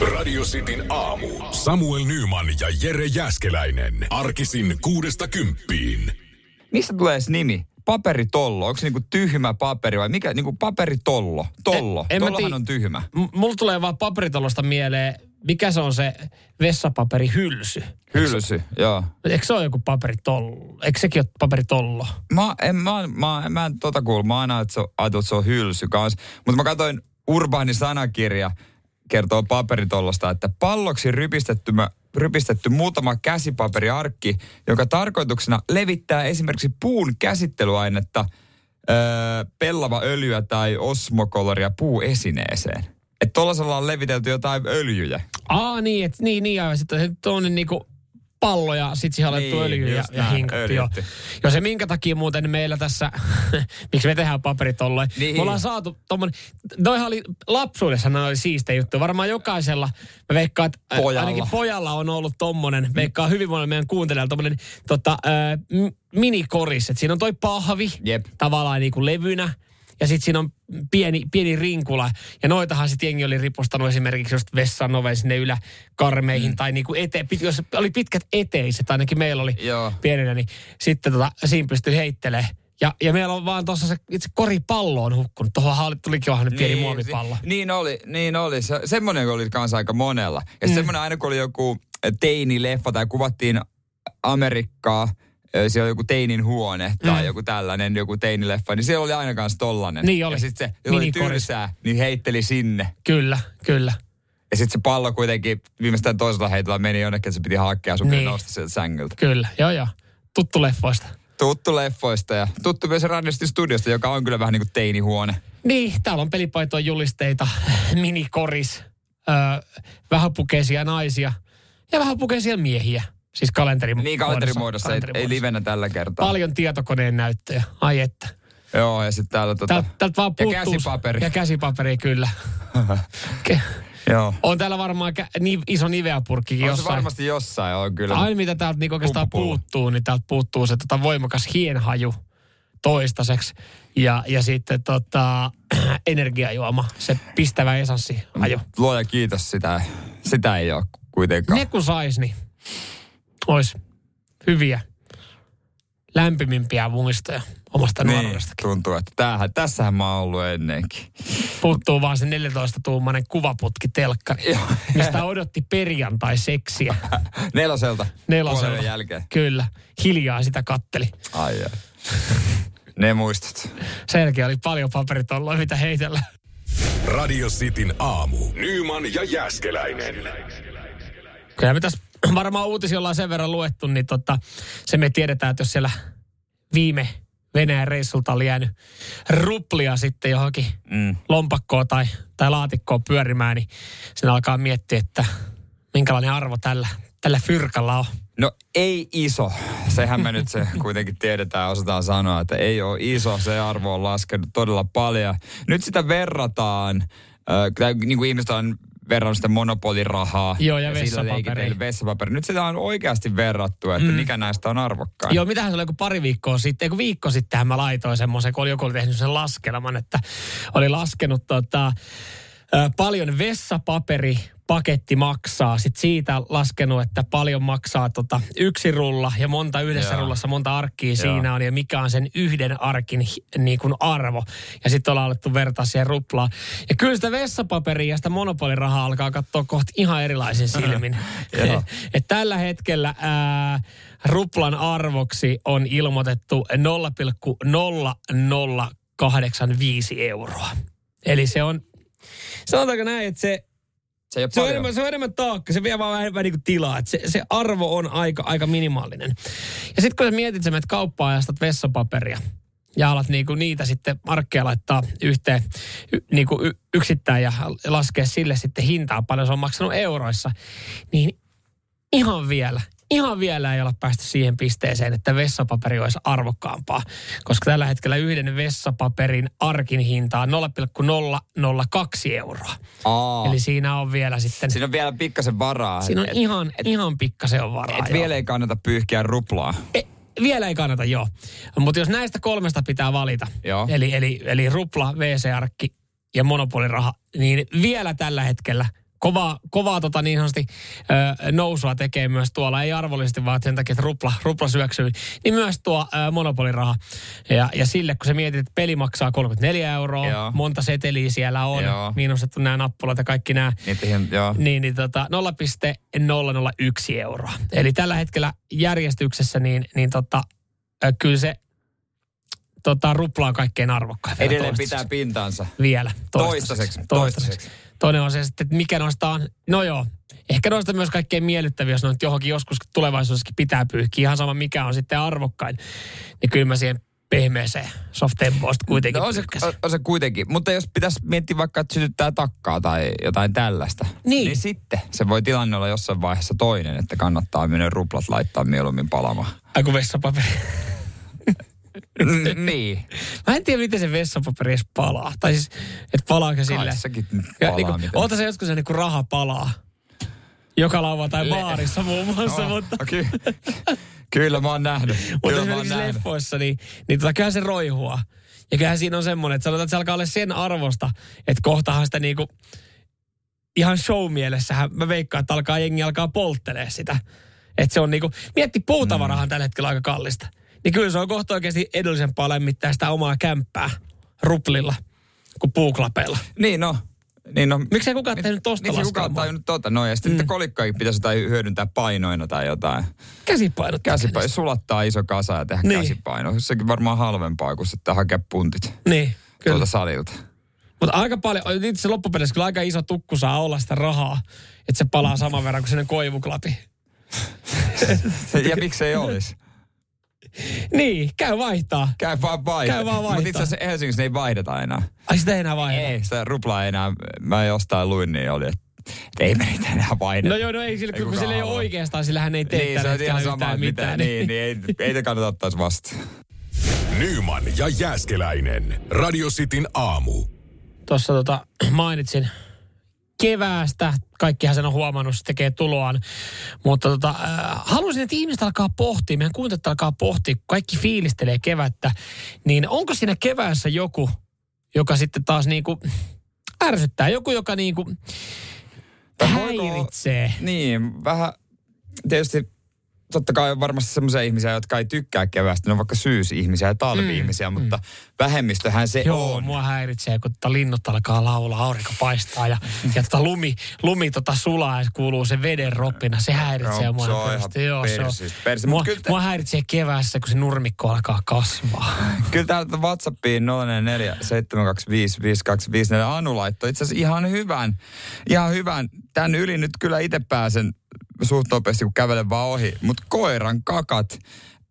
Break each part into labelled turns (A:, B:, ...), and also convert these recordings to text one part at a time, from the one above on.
A: Radio Cityn aamu. Samuel Nyman ja Jere Jäskeläinen. Arkisin kuudesta kymppiin.
B: Mistä tulee edes nimi? Paperitollo. Onko se niinku tyhmä paperi vai mikä? Niinku paperitollo. Tollo.
C: En- en tii-
B: on tyhmä.
C: M- mulla tulee vaan paperitollosta mieleen, mikä se on se vessapaperihylsy.
B: Hylsy, joo.
C: Eikö se ole joku paperitollo? Eikö sekin ole paperitollo?
B: Mä, en, mä, mä, mä en tota kuullut. Mä aina että se on, ajatellut, että se on hylsy kanssa. Mutta mä katsoin urbaani sanakirja kertoo paperitollosta, että palloksi rypistetty, rypistetty muutama käsipaperiarkki, jonka tarkoituksena levittää esimerkiksi puun käsittelyainetta, öö, pellava öljyä tai osmokoloria puuesineeseen. Että tollasella on levitelty jotain öljyjä.
C: Aa niin, et, niin, niin aivan. Sitten tuonne niinku pallo ja sitten siihen alettu
B: Niin,
C: öljy ja, ja hinkattu.
B: Öljytty.
C: Ja se minkä takia muuten meillä tässä, miksi me tehdään paperitolloja.
B: Niin.
C: Me ollaan saatu tommonen, noihan oli lapsuudessa ne oli siistejä juttu. Varmaan jokaisella, mä veikkaan, että
B: Pojalla.
C: ainakin pojalla on ollut tommonen, veikkaan hyvin monella meidän kuuntelijalla tommonen tota, ä, m- minikoris. Että siinä on toi pahvi
B: Jep.
C: tavallaan niin kuin levynä. Ja sitten siinä on pieni, pieni rinkula. Ja noitahan sitten jengi oli ripustanut esimerkiksi just vessan oveen sinne yläkarmeihin. Mm. Tai niinku ete, pit, jos oli pitkät eteiset, ainakin meillä oli
B: Joo.
C: pienenä, niin sitten tota, siinä pystyy heittelemään. Ja, ja meillä on vaan tuossa se itse koripallo on hukkunut. Tuohon tulikin vähän pieni niin, muovipallo.
B: si- Niin oli, niin oli. Se, semmoinen oli kanssa aika monella. Ja mm. semmoinen aina kun oli joku teinileffa tai kuvattiin Amerikkaa, siellä oli joku teinin huone tai
C: Mm.
B: joku tällainen, joku teinileffa, niin siellä oli aina kanssa tollanen.
C: Niin oli.
B: Ja sitten se, oli tylsää, niin heitteli sinne.
C: Kyllä, kyllä.
B: Ja sitten se pallo kuitenkin viimeistään toisella heitolla meni jonnekin, että se piti hakea, sun
C: Niin.
B: nousta sieltä sängyltä.
C: Kyllä, joo joo. Tuttu leffoista.
B: Tuttu leffoista ja tuttu myös Radistin studiosta, joka on kyllä vähän niin kuin teinihuone.
C: Niin, täällä on pelipaitojen julisteita, minikoris, öö, vähäpukeisia naisia ja vähäpukeisia miehiä. Siis kalenteri
B: Niin kalenterimuodossa, ei, ei livenä tällä kertaa.
C: Paljon tietokoneen näyttöjä. Ai että.
B: Joo, ja sitten täällä tota...
C: Täältä, täältä vaan
B: ja
C: puuttuu...
B: käsipaperi.
C: Ja käsipaperi, kyllä. Ke-
B: Joo.
C: on täällä varmaan kä- ni- iso niveäpurkkikin
B: On se
C: jossain.
B: varmasti jossain, on kyllä.
C: Aina mitä täältä niinku oikeastaan
B: Pumppupullo.
C: puuttuu, niin täältä puuttuu se tota voimakas hienhaju toistaiseksi. Ja, ja sitten tota, energiajuoma, se pistävä esanssihaju.
B: Luoja kiitos, sitä, sitä ei ole kuitenkaan.
C: Ne kun sais, niin olisi hyviä, lämpimimpiä muistoja omasta
B: niin,
C: nuoruudestakin.
B: tuntuu, että tämähän, tässähän mä oon ollut ennenkin.
C: Puuttuu vaan se 14-tuumainen kuvaputki telkkari, mistä odotti perjantai seksiä.
B: Neloselta.
C: Neloselta.
B: Jälkeen.
C: Kyllä, hiljaa sitä katteli.
B: Ai ai. Ne muistot.
C: Sen jälkeen oli paljon paperitolloja, mitä heitellä.
A: Radio Cityn aamu. Nyman ja Jäskeläinen.
C: Kyllä me tässä varmaan uutisia ollaan sen verran luettu, niin tota, se me tiedetään, että jos siellä viime Venäjän reissulta oli jäänyt ruplia sitten johonkin
B: Mm.
C: lompakkoon tai, tai laatikkoon pyörimään, niin sen alkaa miettiä, että minkälainen arvo tällä, tällä fyrkalla on.
B: No ei iso. Sehän me nyt se kuitenkin tiedetään, osataan sanoa, että ei ole iso. Se arvo on laskenut todella paljon. Nyt sitä verrataan, äh, niin kuin ihmiset on verrannut sitä monopolirahaa.
C: Joo, ja vessapaperia.
B: leikitellyt vessapaperi. Nyt sitä on oikeasti verrattu, että mm. mikä näistä on arvokkain.
C: Joo, mitähän se oli pari viikkoa sitten, kun viikko sittenhän mä laitoin semmoisen, kun oli joku oli tehnyt sen laskelman, että oli laskenut tota, paljon vessapaperi paketti maksaa. Sitten siitä laskenut, että paljon maksaa tota yksi rulla ja monta yhdessä
B: Joo.
C: rullassa, monta arkkia
B: Joo.
C: siinä on ja mikä on sen yhden arkin niin kuin arvo. Ja sitten ollaan alettu vertaa siihen ruplaan. Ja kyllä sitä vessapaperia ja sitä monopolirahaa alkaa katsoa kohta ihan erilaisin silmin. Et tällä hetkellä ää, ruplan arvoksi on ilmoitettu 0,0085 euroa. Eli se on, sanotaanko näin, että se,
B: Se ei
C: se, on, enemmän, se on enemmän taakka, se vie vaan vähän, vähän niin kuin tilaa. Että se, se arvo on aika, aika minimaalinen. Ja sitten kun sä mietit, sä menet kauppaan ja ostat vessapaperia, ja alat niinku niitä sitten markkeja laittaa yhteen y, niinku y, yksittäin ja laskea sille sitten hintaa, paljon se on maksanut euroissa, niin ihan vielä, ihan vielä ei olla päästy siihen pisteeseen, että vessapaperi olisi arvokkaampaa. Koska tällä hetkellä yhden vessapaperin arkin hinta on 0,002 euroa.
B: Aa,
C: Eli siinä on vielä sitten,
B: siinä on vielä pikkasen varaa.
C: siinä on
B: et,
C: ihan, ihan pikkasen on varaa.
B: et
C: joo.
B: vielä ei kannata pyyhkiä ruplaa.
C: E, vielä ei kannata, joo. Mutta jos näistä kolmesta pitää valita,
B: Joo.
C: eli, eli, eli rupla, WC-arkki ja monopoliraha, niin vielä tällä hetkellä kovaa, kovaa tota niin sanotusti ö, nousua tekee myös tuolla, ei arvollisesti vaan sen takia, että rupla, rupla syöksyy, niin myös tuo ö, monopoliraha. Ja, ja sille, kun sä mietit, että peli maksaa 34 euroa,
B: Joo.
C: monta seteliä siellä on,
B: Joo.
C: miinustettu nämä nappulat ja kaikki nämä,
B: Niitä ihan, joo.
C: niin, niin tota 0,001 euroa. Eli tällä hetkellä järjestyksessä, niin, niin tota, kyllä se tota, rupla on kaikkein arvokkain.
B: Edelleen
C: toistaiseksi.
B: pitää pintansa.
C: Vielä.
B: Toistaiseksi. Toistaiseksi.
C: Toinen on se sitten, että mikä noista on, no joo, ehkä noista myös kaikkein miellyttäviä, jos noita johonkin joskus tulevaisuudessakin pitää pyyhkiä, ihan sama mikä on sitten arvokkain, niin kyllä mä siihen pehmeeseen soft tempoista kuitenkin
B: No on, se, on, on se kuitenkin. Mutta jos pitäisi miettiä vaikka, että sytyttää takkaa tai jotain tällaista,
C: Niin.
B: niin sitten se voi tilanne olla jossain vaiheessa toinen, että kannattaa minne ruplat laittaa mieluummin palamaan.
C: Ai kun vessapaperi.
B: N- niin.
C: Mä en tiedä, miten se vessapaperi edes palaa. Tai siis, että palaako sille.
B: Kai sekin palaa
C: niinku,
B: miten.
C: oota se joskus se niinku raha palaa. Joka lauantai
B: Le-
C: baarissa muun muassa,
B: No,
C: mutta...
B: ky- kyllä mä oon nähnyt.
C: Mutta esimerkiksi leffoissa, niin, niin tota, kyllähän se roihua. Ja kyllähän siinä on semmoinen, että sanotaan, että se alkaa olla sen arvosta, että kohtahan sitä niinku, ihan show-mielessähän mä veikkaan, että alkaa jengi alkaa polttelee sitä. Että se on niinku, mietti puutavarahan tällä hetkellä aika kallista. Niin kyllä se on kohta oikeasti edullisempaa lämmittää sitä omaa kämppää ruplilla kuin puuklapeilla.
B: Niin no. Niin no.
C: Miksei kukaan tehnyt tosta
B: se kukaan tajunnut tota noin. Ja sitten mm. kolikkaakin pitäisi jotain hyödyntää painoina tai jotain.
C: Käsipainot.
B: Käsipaino, sulattaa iso kasa ja tehdä
C: niin.
B: käsipaino. Sekin varmaan halvempaa kuin sitten hakea puntit
C: Niin, kyllä.
B: tuolta salilta.
C: Mutta aika paljon, itse loppupeleissä kyllä aika iso tukku saa olla sitä rahaa, että se palaa saman verran kuin sinne koivuklapi.
B: ja miksei olisi?
C: Niin, käy vaihtaa.
B: Käy vaan vaihtaa.
C: Käy vaan
B: Mutta
C: vaihtaa.
B: itse asiassa Helsingissä ne ei vaihdeta enää.
C: Ai sitä ei enää vaihdeta.
B: Ei, sitä ruplaa enää. Mä jostain luin, niin oli, että ei me niitä enää vaihdeta.
C: No joo, no ei sillä, kun sillä ei ole oikeastaan, sillä hän ei tee
B: Niin, se
C: tällä
B: on ihan
C: hetkellä
B: sama,
C: yhtään
B: että mitä,
C: mitään.
B: niin, niin ei, ei te kannata ottaa vastaan.
A: Nyman ja Jääskeläinen. Radio Cityn aamu.
C: Tuossa tota, mainitsin keväästä. Kaikkihan sen on huomannut, se tekee tuloaan. Mutta tota, äh, haluaisin, että ihmiset alkaa pohtia, meidän kuuntelijat alkaa pohtia, kun kaikki fiilistelee kevättä, niin onko siinä keväässä joku, joka sitten taas niinku ärsyttää, joku, joka niinku
B: Tai voiko-
C: häiritsee.
B: Niin, vähän tietysti totta kai on varmasti semmoisia ihmisiä, jotka ei tykkää keväästä. Ne on vaikka syysihmisiä ja talvi-ihmisiä, mutta vähemmistöhän se
C: Joo,
B: on.
C: mua häiritsee, kun tota linnut alkaa laulaa, aurinko paistaa ja, ja tota lumi, lumi tota sulaa ja kuuluu se veden roppina. Se häiritsee
B: Joo,
C: mua.
B: se on ihan
C: Joo, se on.
B: persistä.
C: Mua,
B: kyllä te-
C: mua häiritsee keväässä, kun se nurmikko alkaa kasvaa.
B: Kyllä täältä Whatsappiin 044 725 5254 Anu laittoi itse asiassa ihan hyvän, ihan hyvän. Tän yli nyt kyllä itse pääsen suht nopeasti, kun kävelen vaan ohi. Mutta koiran kakat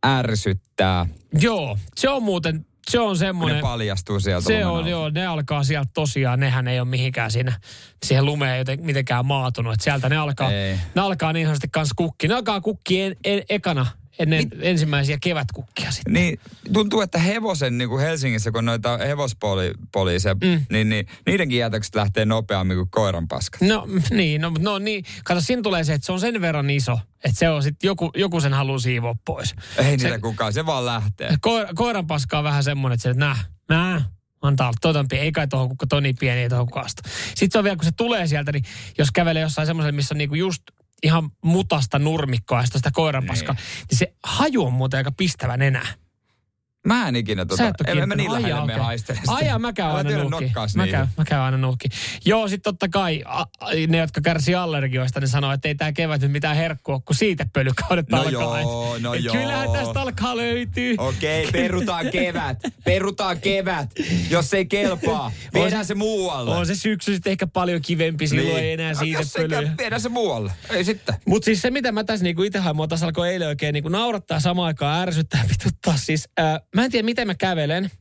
B: ärsyttää,
C: joo, se on muuten, se on
B: kun ne
C: semmoinen...
B: paljastuu sieltä
C: Se on,
B: alta.
C: joo, ne alkaa sieltä tosiaan, nehän ei ole mihinkään siinä, siihen lumeen joten, mitenkään maatunut. Et sieltä ne alkaa,
B: Ei.
C: ne alkaa niin sanotusti kans kukki. Ne alkaa kukki en, en, ekana ennen ensimmäisiä kevätkukkia sitten.
B: Niin, tuntuu, että hevosen niin kuin Helsingissä, kun noita hevospoliiseja, mm. niin, niin niidenkin jätökset lähtee nopeammin kuin koiran paskat.
C: No niin, no, no niin. Kato, siinä tulee se, että se on sen verran iso, että se on sitten joku, joku sen haluaa siivoa pois.
B: Ei
C: se,
B: niitä kukaan, se vaan lähtee.
C: Koira, koiran paska on vähän semmoinen, että se, että nää, nää, antaa olla totampi, ei kai tuohon kukka, toi niin pieni, ei tuohon kukasta. Sitten se on vielä, kun se tulee sieltä, niin jos kävelee jossain semmoisella, missä on niinku just ihan mutasta nurmikkoa ja sitä koiran paskaa, niin. niin se haju on muuten aika pistävän enää.
B: Mä en ikinä
C: Sä
B: tota,
C: et ole
B: en, mä niin
C: kiinnittänyt. Ai
B: lähelle
C: jaa,
B: me
C: okei.
B: haistele sitä.
C: Ai jaa, mä käyn aina
B: nokkaas
C: Mä käyn, mä käyn aina nuukki. Joo, sit totta kai a, ne, jotka kärsii allergioista, ne sanoo, että ei tää kevät nyt mitään herkkua, ole, kun siitä pölykaudet
B: No
C: alkaa.
B: joo,
C: Et-
B: no
C: et
B: joo.
C: Kyllähän tästä alkaa löytyy.
B: Okei, perutaan kevät. Perutaan kevät. Jos ei kelpaa, viedään se muualle.
C: On se syksy sitten ehkä paljon kivempi, silloin ei enää siitä
B: Jos
C: pölyä.
B: käy, viedään se muualle. Ei sitten.
C: Mutta siis se, mitä mä tässä niinku itse hain, mua tässä alkoi eilen oikein niinku naurattaa samaan aikaan ärsyttää vituttaa. Siis, ää, mä en tiedä, miten mä kävelen.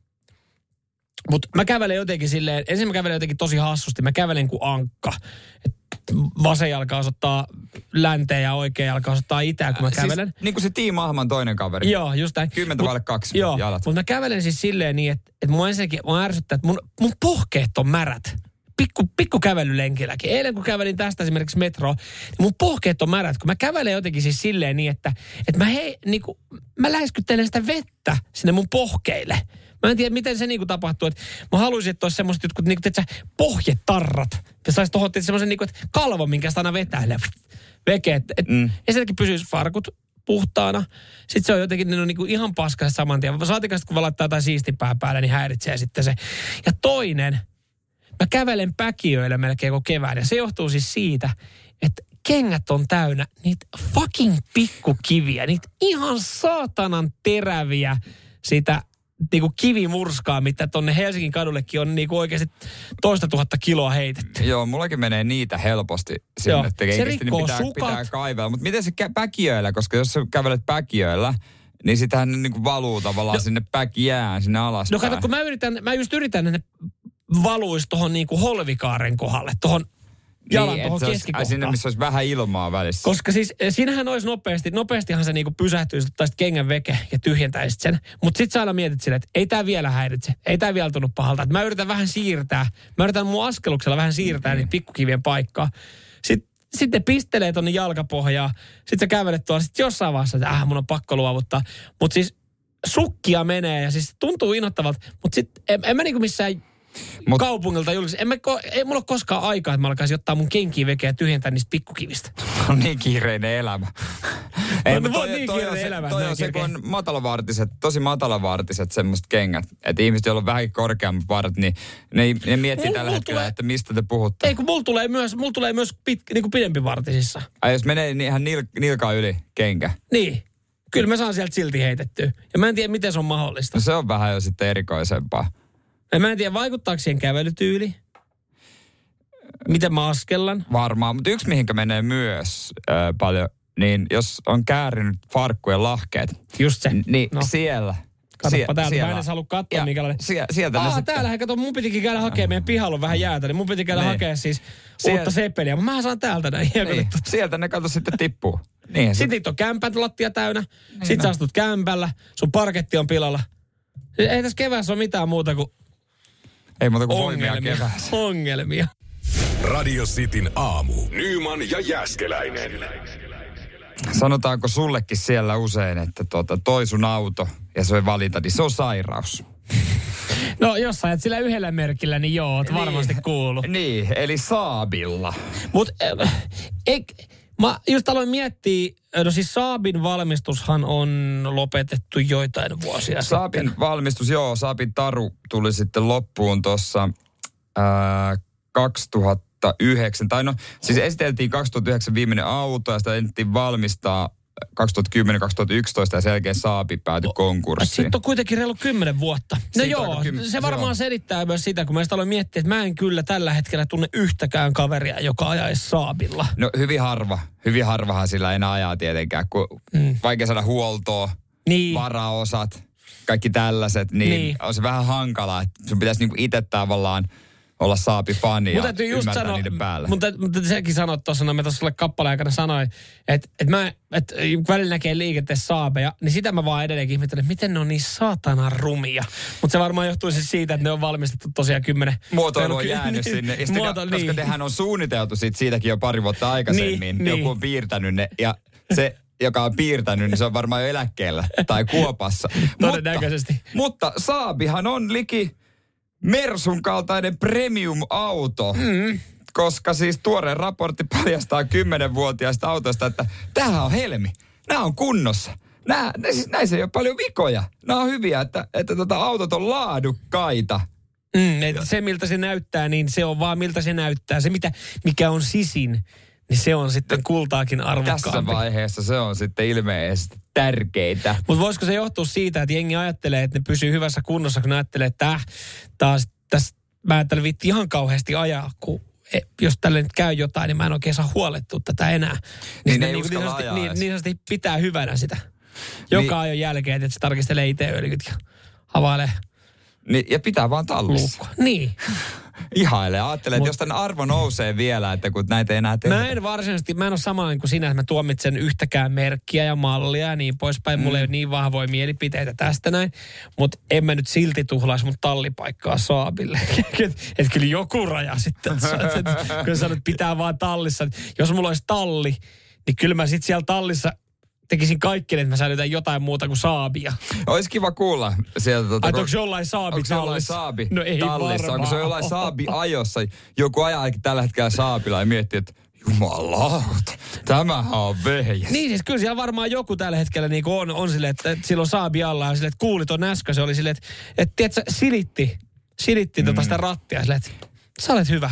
C: Mutta mä kävelen jotenkin silleen, ensin mä kävelen jotenkin tosi hassusti. Mä kävelen kuin ankka. Et vasen jalka osoittaa länteen ja oikea jalka osoittaa itään, kun mä kävelen.
B: Siis, niin kuin se Tiim Ahman toinen kaveri.
C: Joo, just näin.
B: Kymmentä vaille kaksi
C: Joo,
B: jalat.
C: mutta mä kävelen siis silleen niin, että, että mua ensinnäkin mua ärsyttää, että mun, mun pohkeet on märät. Pikku, pikku kävelylenkilläkin. Eilen kun kävelin tästä esimerkiksi metroa, niin mun pohkeet on märät, kun mä kävelen jotenkin siis silleen niin, että, että mä, hei, niin kuin, mä läiskyttelen sitä vettä sinne mun pohkeille. Mä en tiedä, miten se niinku tapahtuu. Että mä haluaisin, että olisi semmoiset jotkut niinku, tiedätkö, pohjetarrat. Ja saisi tuohon semmoisen niinku, että kalvo, minkä sitä aina vetää. Veke, että et, mm. ensinnäkin pysyisi farkut puhtaana. Sitten se on jotenkin niin on niin kuin ihan paska saman tien. Saatikaan kun laittaa jotain siistipää päälle, niin häiritsee sitten se. Ja toinen, mä kävelen päkiöillä melkein koko kevään. Ja se johtuu siis siitä, että kengät on täynnä niitä fucking pikkukiviä, niitä ihan saatanan teräviä sitä niinku kivimurskaa, mitä tonne Helsingin kadullekin on niinku oikeasti toista tuhatta kiloa heitetty.
B: Joo, mullakin menee niitä helposti sinne, Joo, että se
C: rikkoo
B: niin pitää, sukat. pitää kaivella. Mutta miten se päkiöillä, koska jos sä kävelet päkiöillä, niin sitähän niin kuin valuu tavallaan no, sinne päkiään, sinne alas.
C: No kato, kun mä, yritän, mä just yritän, että ne valuisi tuohon niin kuin holvikaaren kohdalle, tuohon jalan niin, tuohon keskikohtaan.
B: Sinne, missä olisi vähän ilmaa välissä.
C: Koska siis eh, siinähän olisi nopeasti, nopeastihan se niinku pysähtyisi, ottaisit kengän veke ja tyhjentäisit sen. Mutta sitten sä aina mietit silleen, että ei tämä vielä häiritse, ei tämä vielä tunnu pahalta. Et mä yritän vähän siirtää, mä yritän mun askeluksella vähän siirtää mm-hmm. niitä pikkukivien paikkaa. Sitten sitten pistelee tonne jalkapohjaa. Sitten sä kävelet tuolla. Sitten jossain vaiheessa, että äh, mun on pakko luovuttaa. Mutta siis sukkia menee ja siis tuntuu innoittavalta. Mutta sitten en, en mä niinku missään Mut, kaupungilta julkisesti. En mä, ei mulla ole koskaan aikaa, että mä alkaisin ottaa mun kenkiä vekeä ja tyhjentää niistä pikkukivistä.
B: On niin kiireinen elämä.
C: ei, no, toi, niin toi, on se, elämä,
B: toi on se, kun on matalavartiset, tosi matalavartiset semmoiset kengät. Että ihmiset, joilla on vähän korkeammat varret, niin ne, ne miettii mulla, tällä hetkellä, tulee, että mistä te puhutte.
C: Ei, kun mulla tulee myös, mulla tulee myös pit, niin kuin pidempi vartisissa.
B: Ai jos menee niin ihan nil, nilkaa yli kenkä.
C: Niin. Kyllä mä saan sieltä silti heitettyä. Ja mä en tiedä, miten se on mahdollista.
B: No se on vähän jo sitten erikoisempaa.
C: Ja mä en tiedä, vaikuttaako siihen kävelytyyli? Miten mä askellan?
B: Varmaan, mutta yksi mihinkä menee myös äh, paljon, niin jos on käärinyt farkkujen lahkeet.
C: Just se.
B: Niin no. siellä.
C: Katsoppa täältä, siellä. mä en edes halua katsoa, minkälainen.
B: Sie, sieltä Aa,
C: sitten. täällä, kato, mun pitikin käydä hakemaan, meidän pihalla on vähän jäätä, niin mun piti käydä niin. hakemaan siis Sie- uutta sepeliä, mutta mä saan täältä näin.
B: Niin. Sieltä ne kato sitten tippuu. Niin,
C: sitten niitä on kämpät lattia täynnä, niin sitten sä astut kämpällä, sun parketti on pilalla. Ei tässä keväässä ole mitään muuta kuin
B: ei muuta kuin ongelmia, voimia.
C: Ongelmia.
A: Radio Cityn aamu. Nyman ja Jäskeläinen.
B: Sanotaanko sullekin siellä usein, että tuota, toi sun auto ja se valita, niin se on sairaus?
C: No jos sä et sillä yhdellä merkillä, niin joo, oot niin, varmasti kuullut.
B: Niin, eli Saabilla.
C: Mut äh, Mä just aloin miettiä, no siis Saabin valmistushan on lopetettu joitain vuosia
B: Saabin sitten. valmistus, joo, Saabin taru tuli sitten loppuun tuossa 2009, tai no siis esiteltiin 2009 viimeinen auto ja sitä valmistaa 2010-2011 ja sen jälkeen Saabi päätyi konkurssiin.
C: Sitten on kuitenkin reilu 10 vuotta. No Siitä joo, kym- se varmaan joo. selittää myös sitä, kun mä sitä aloin miettiä, että mä en kyllä tällä hetkellä tunne yhtäkään kaveria, joka ajaisi Saabilla.
B: No hyvin harva. Hyvin harvahan sillä enää ajaa tietenkään, kun mm. vaikea saada huoltoa, niin. varaosat, kaikki tällaiset, niin, niin. on se vähän hankalaa, että sun pitäisi niinku itse tavallaan – olla saapi fani ja täytyy just sanoa, niiden päälle.
C: Mutta, mutta sekin sanot tuossa, no mä tuossa sulle kappaleen aikana sanoin, että, että mä, että välillä näkee liikenteessä saabeja, niin sitä mä vaan edelleenkin ihmettelen, että miten ne on niin saatana rumia. Mutta se varmaan johtuu siis siitä, että ne on valmistettu tosiaan kymmenen...
B: Muotoilu on jäänyt niin, sinne. Sitten, muoto, koska niin. tehän on suunniteltu siitä, siitäkin jo pari vuotta aikaisemmin. Niin, Joku niin. on piirtänyt ne ja se joka on piirtänyt, niin se on varmaan jo eläkkeellä tai kuopassa.
C: Todennäköisesti.
B: Mutta, mutta Saabihan on liki Mersun kaltainen premium-auto. Mm. Koska siis tuore raportti paljastaa kymmenenvuotiaista autoista, että tämähän on helmi. Nämä on kunnossa. Nää, siis näissä ei ole paljon vikoja. Nämä on hyviä, että, että tota, autot on laadukkaita.
C: Mm, se, miltä se näyttää, niin se on vaan miltä se näyttää. Se, mitä, mikä on sisin, niin se on sitten kultaakin arvokkaampi.
B: Tässä vaiheessa se on sitten ilmeisesti tärkeitä.
C: Mutta voisiko se johtua siitä, että jengi ajattelee, että ne pysyy hyvässä kunnossa, kun ne ajattelee, että äh, taas tässä mä en viitti ihan kauheasti ajaa, kun e, jos tälle nyt käy jotain, niin mä en oikein saa huolettua tätä enää.
B: Niin, niin, niin, niin,
C: niin, niin, niin pitää hyvänä sitä. Joka niin. ajon jälkeen, että se tarkistelee itse öljyt ja havailee.
B: Niin, ja pitää vaan tallissa.
C: Niin.
B: ihailee. Ajattelen, että jos tämän arvo nousee vielä, että kun näitä ei enää tehdä.
C: Mä en varsinaisesti, mä en ole samanlainen kuin sinä, että mä tuomitsen yhtäkään merkkiä ja mallia ja niin poispäin. Mm. Mulla ei ole niin vahvoja mielipiteitä tästä näin. Mutta en mä nyt silti tuhlaisi mun tallipaikkaa Saabille. että et kyllä joku raja sitten. Et, et, kun sanot, pitää vaan tallissa. Jos mulla olisi talli, niin kyllä mä sitten siellä tallissa tekisin kaikki, että mä säilytän jotain muuta kuin saabia.
B: Olisi kiva kuulla sieltä. Tota,
C: Ai,
B: kun-
C: onko jollain saabi
B: Onko se jollain saabi
C: No ei
B: tallissa? Onko se jollain saabi ajossa? Joku ajaa tällä hetkellä saapilla ja miettii, että jumalauta, tämähän on vehjes.
C: Niin siis kyllä siellä varmaan joku tällä hetkellä niin on, on silleen, että, että silloin saabi alla ja silleen, että kuuli ton äsken. Se oli silleen, että, että tiedätkö, silitti, silitti tota sitä rattia silleen, että sä olet hyvä.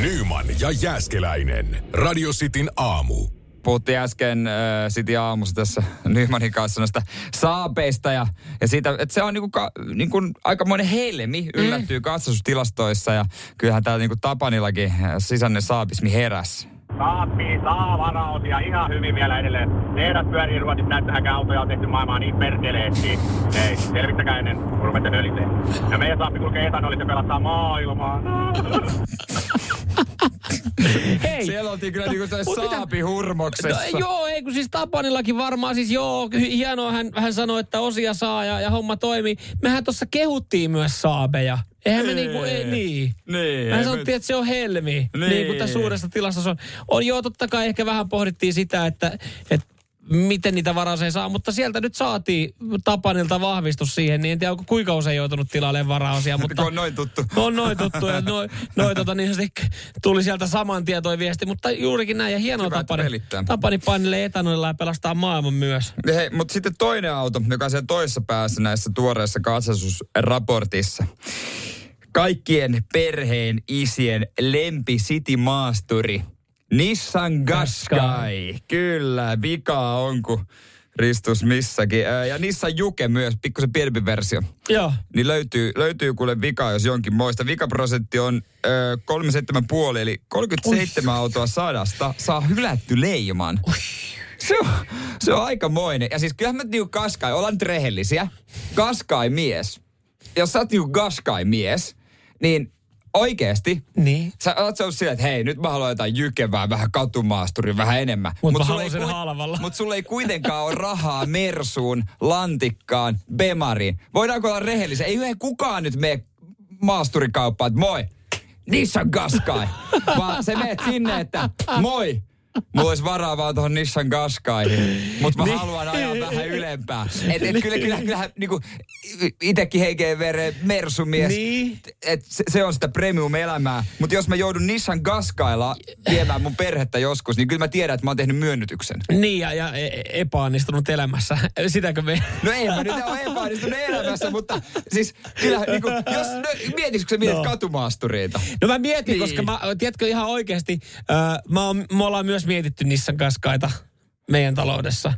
A: Nyman ja Jääskeläinen. Radio Cityn aamu.
B: Puhuttiin äsken äh, City aamussa tässä Nymanin kanssa näistä saapeista ja, ja siitä, että se on niinku, ka, niinku aikamoinen helmi yllättyy mm. katsastustilastoissa ja kyllähän täällä niinku Tapanillakin äh, sisäinen saapismi heräs.
D: Saapii, saa varausia ihan hyvin vielä edelleen. Tehdas pyörii Ruotsissa näyttähäkään autoja on tehty maailmaa niin perkeleesti. Ei, selvittäkää ennen, kun ruvetaan nölisee. Ja meidän saappi kulkee etanolit ja pelastaa maailmaa.
C: Hei!
B: Siellä oltiin kyllä niinku
C: Mut mitä-
B: saapihurmoksessa.
C: No, joo, ei kun siis Tapanillakin varmaan siis joo, hienoa hän, hän sanoi, että osia saa ja, ja homma toimii. Mehän tuossa kehuttiin myös saabeja. Eihän me
B: Ei.
C: niinku, ei, niin.
B: Niin, ei
C: sanottiin, että se on helmi. Niin. niin kuin
B: Niin.
C: tässä suuressa tilastossa on. on. joo, totta kai ehkä vähän pohdittiin sitä, että, että miten niitä varaus ei saa, mutta sieltä nyt saatiin Tapanilta vahvistus siihen, niin en tiedä, onko kuinka usein joutunut tilailemaan varausia, mutta...
B: On noin tuttu.
C: On noin tuttu ja noin, noi, tota, niin tuli sieltä saman tien toi viesti, mutta juurikin näin ja hienoa
B: Hyvä,
C: Tapani,
B: pelittää.
C: Tapani painille etanolilla ja pelastaa maailman myös.
B: Hei, mutta sitten toinen auto, joka on siellä toisessa päässä näissä tuoreissa katsasusraportissa. Kaikkien perheen isien lempi City Maasturi. Nissan Qashqai. Kyllä, vika on kun Ristus missäkin. Ja Nissan Juke myös, pikkusen pienempi versio.
C: Joo.
B: Niin löytyy, löytyy kuule vika, jos jonkin moista. Vikaprosentti on ö, 37,5, eli 37 autoa sadasta saa hylätty leiman. Se on, se on aikamoinen. Ja siis kyllähän me niinku Kaskai, ollaan nyt rehellisiä. Kaskai mies. Jos sä oot niinku Kaskai mies, niin oikeesti
C: Niin.
B: Sä oot se silleen, että hei, nyt mä haluan jotain jykevää, vähän katumaasturia, vähän enemmän.
C: Mut mä
B: sulla ei. Mut sulla ei kuitenkaan ole rahaa Mersuun, Lantikkaan, Bemariin. Voidaanko olla rehellisiä? Ei yhden kukaan nyt mene maasturikauppaan, että moi, Nissan Qashqai. Vaan se meet sinne, että moi, Mulla olisi varaa vaan tuohon Nissan Qashqaihin, mutta mä
C: Niin.
B: haluan ajaa vähän ylempää. Et, et kyllä, kyllä, kyllä niinku, itekin heikeen vereen Mersumies.
C: Niin.
B: Et se, se, on sitä premium-elämää. Mutta jos mä joudun Nissan Qashqailla viemään mun perhettä joskus, niin kyllä mä tiedän, että mä oon tehnyt myönnytyksen.
C: Niin, ja, ja e- epäonnistunut elämässä. Sitäkö me...
B: No ei mä nyt ole epäonnistunut elämässä, mutta siis kyllä, niinku, jos, no, mietitkö sä mietit
C: No.
B: katumaasturiita?
C: No mä mietin,
B: Niin.
C: koska mä, tiedätkö ihan oikeasti, äh, mä oon, me ollaan myös mietitty Nissan kaskaita meidän taloudessa.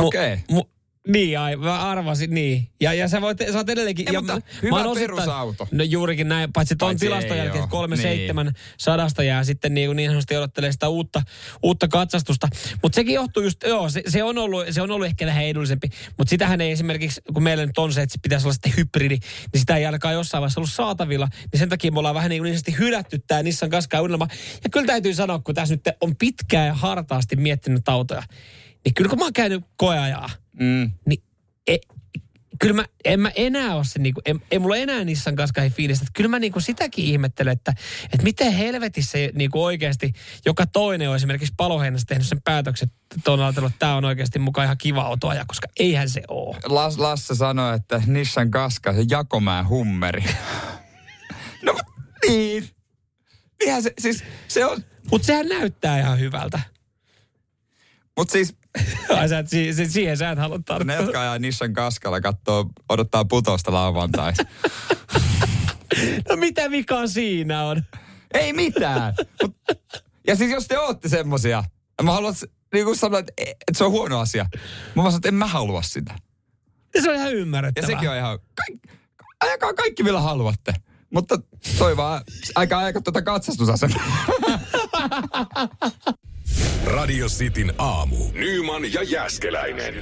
C: Mu-
B: Okei.
C: mu- niin, ai, mä arvasin, niin. Ja, ja sä, voit, sä oot edelleenkin...
B: Ei,
C: ja
B: mutta
C: mä-
B: hyvä
C: mä
B: perusauto.
C: No juurikin näin, paitsi tuon tilaston jälkeen, että kolme
B: Niin.
C: seitsemän sadasta jää sitten niin, niin sanotusti odottelee sitä uutta, uutta katsastusta. Mutta sekin johtuu just, joo, se, se, on ollut, se on ollut ehkä vähän edullisempi. Mutta sitähän ei esimerkiksi, kun meillä nyt on se, että se pitäisi olla sitten hybridi, niin sitä ei ainakaan jossain vaiheessa ollut saatavilla. Niin sen takia me ollaan vähän niin, niin sanotusti hylätty tämä Nissan Qashqai unelma. Ja kyllä täytyy sanoa, kun tässä nyt on pitkään ja hartaasti miettinyt autoja, niin kyllä kun mä oon käynyt koeajaa,
B: Mm.
C: niin e, kyllä mä, en mä enää ole se, niinku, en, ei mulla enää Nissan Qashqai fiilistä. Että kyllä mä niinku sitäkin ihmettelen, että, että miten helvetissä niinku oikeasti joka toinen on esimerkiksi paloheinässä tehnyt sen päätöksen, että on ajatellut, että tämä on oikeasti mukaan ihan kiva auto ajaa, koska eihän se ole.
B: Las, Lasse sanoi, että Nissan Qashqai, se Jakomäen hummeri. no niin. Niinhän se, siis se on,
C: Mutta sehän näyttää ihan hyvältä.
B: mutta siis
C: Ai sä, et, si, si, siihen sä et halua
B: ne,
C: tarttua.
B: jotka ajaa Nissan Qashqailla, katsoo, odottaa putosta lauantai.
C: No mitä vikaa siinä on?
B: Ei mitään. Mut, ja siis jos te ootte semmosia, mä haluan niin kuin sanoa, että, että se on huono asia. Mä vaan sanon, että en mä halua sitä.
C: Se on ihan
B: Ja
C: ymmärrettävää.
B: sekin on ihan, kaikki, ajakaa kaikki millä haluatte. Mutta toi vaan, aika aika tuota katsastusasemaa.
A: Radio Cityn aamu. Nyman ja Jääskeläinen.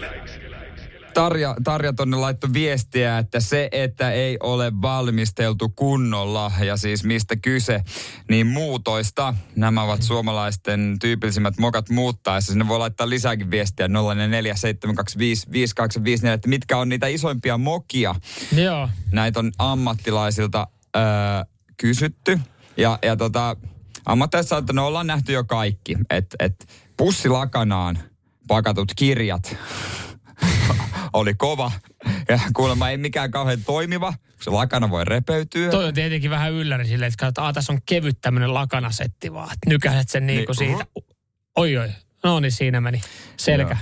B: Tarja, Tarja tonne laittoi viestiä, että se, että ei ole valmisteltu kunnolla ja siis mistä kyse, niin muutoista. Nämä ovat suomalaisten tyypillisimmät mokat muuttaessa. Sinne voi laittaa lisääkin viestiä 0447255254, että mitkä on niitä isoimpia mokia.
C: Joo.
B: Näitä on ammattilaisilta öö, kysytty. Ja, ja tota, ammattilaiset sanoo, että no ollaan nähty jo kaikki. Että et pussi lakanaan pakatut kirjat oli kova. Ja kuulemma ei mikään kauhean toimiva, se lakana voi repeytyä.
C: Toi on tietenkin vähän ylläri silleen, että katsotaan, tässä on kevyt tämmöinen lakanasetti vaan. Että nykäiset sen niinku
B: Niin,
C: siitä. Oi oi. No niin, siinä meni. Selkä.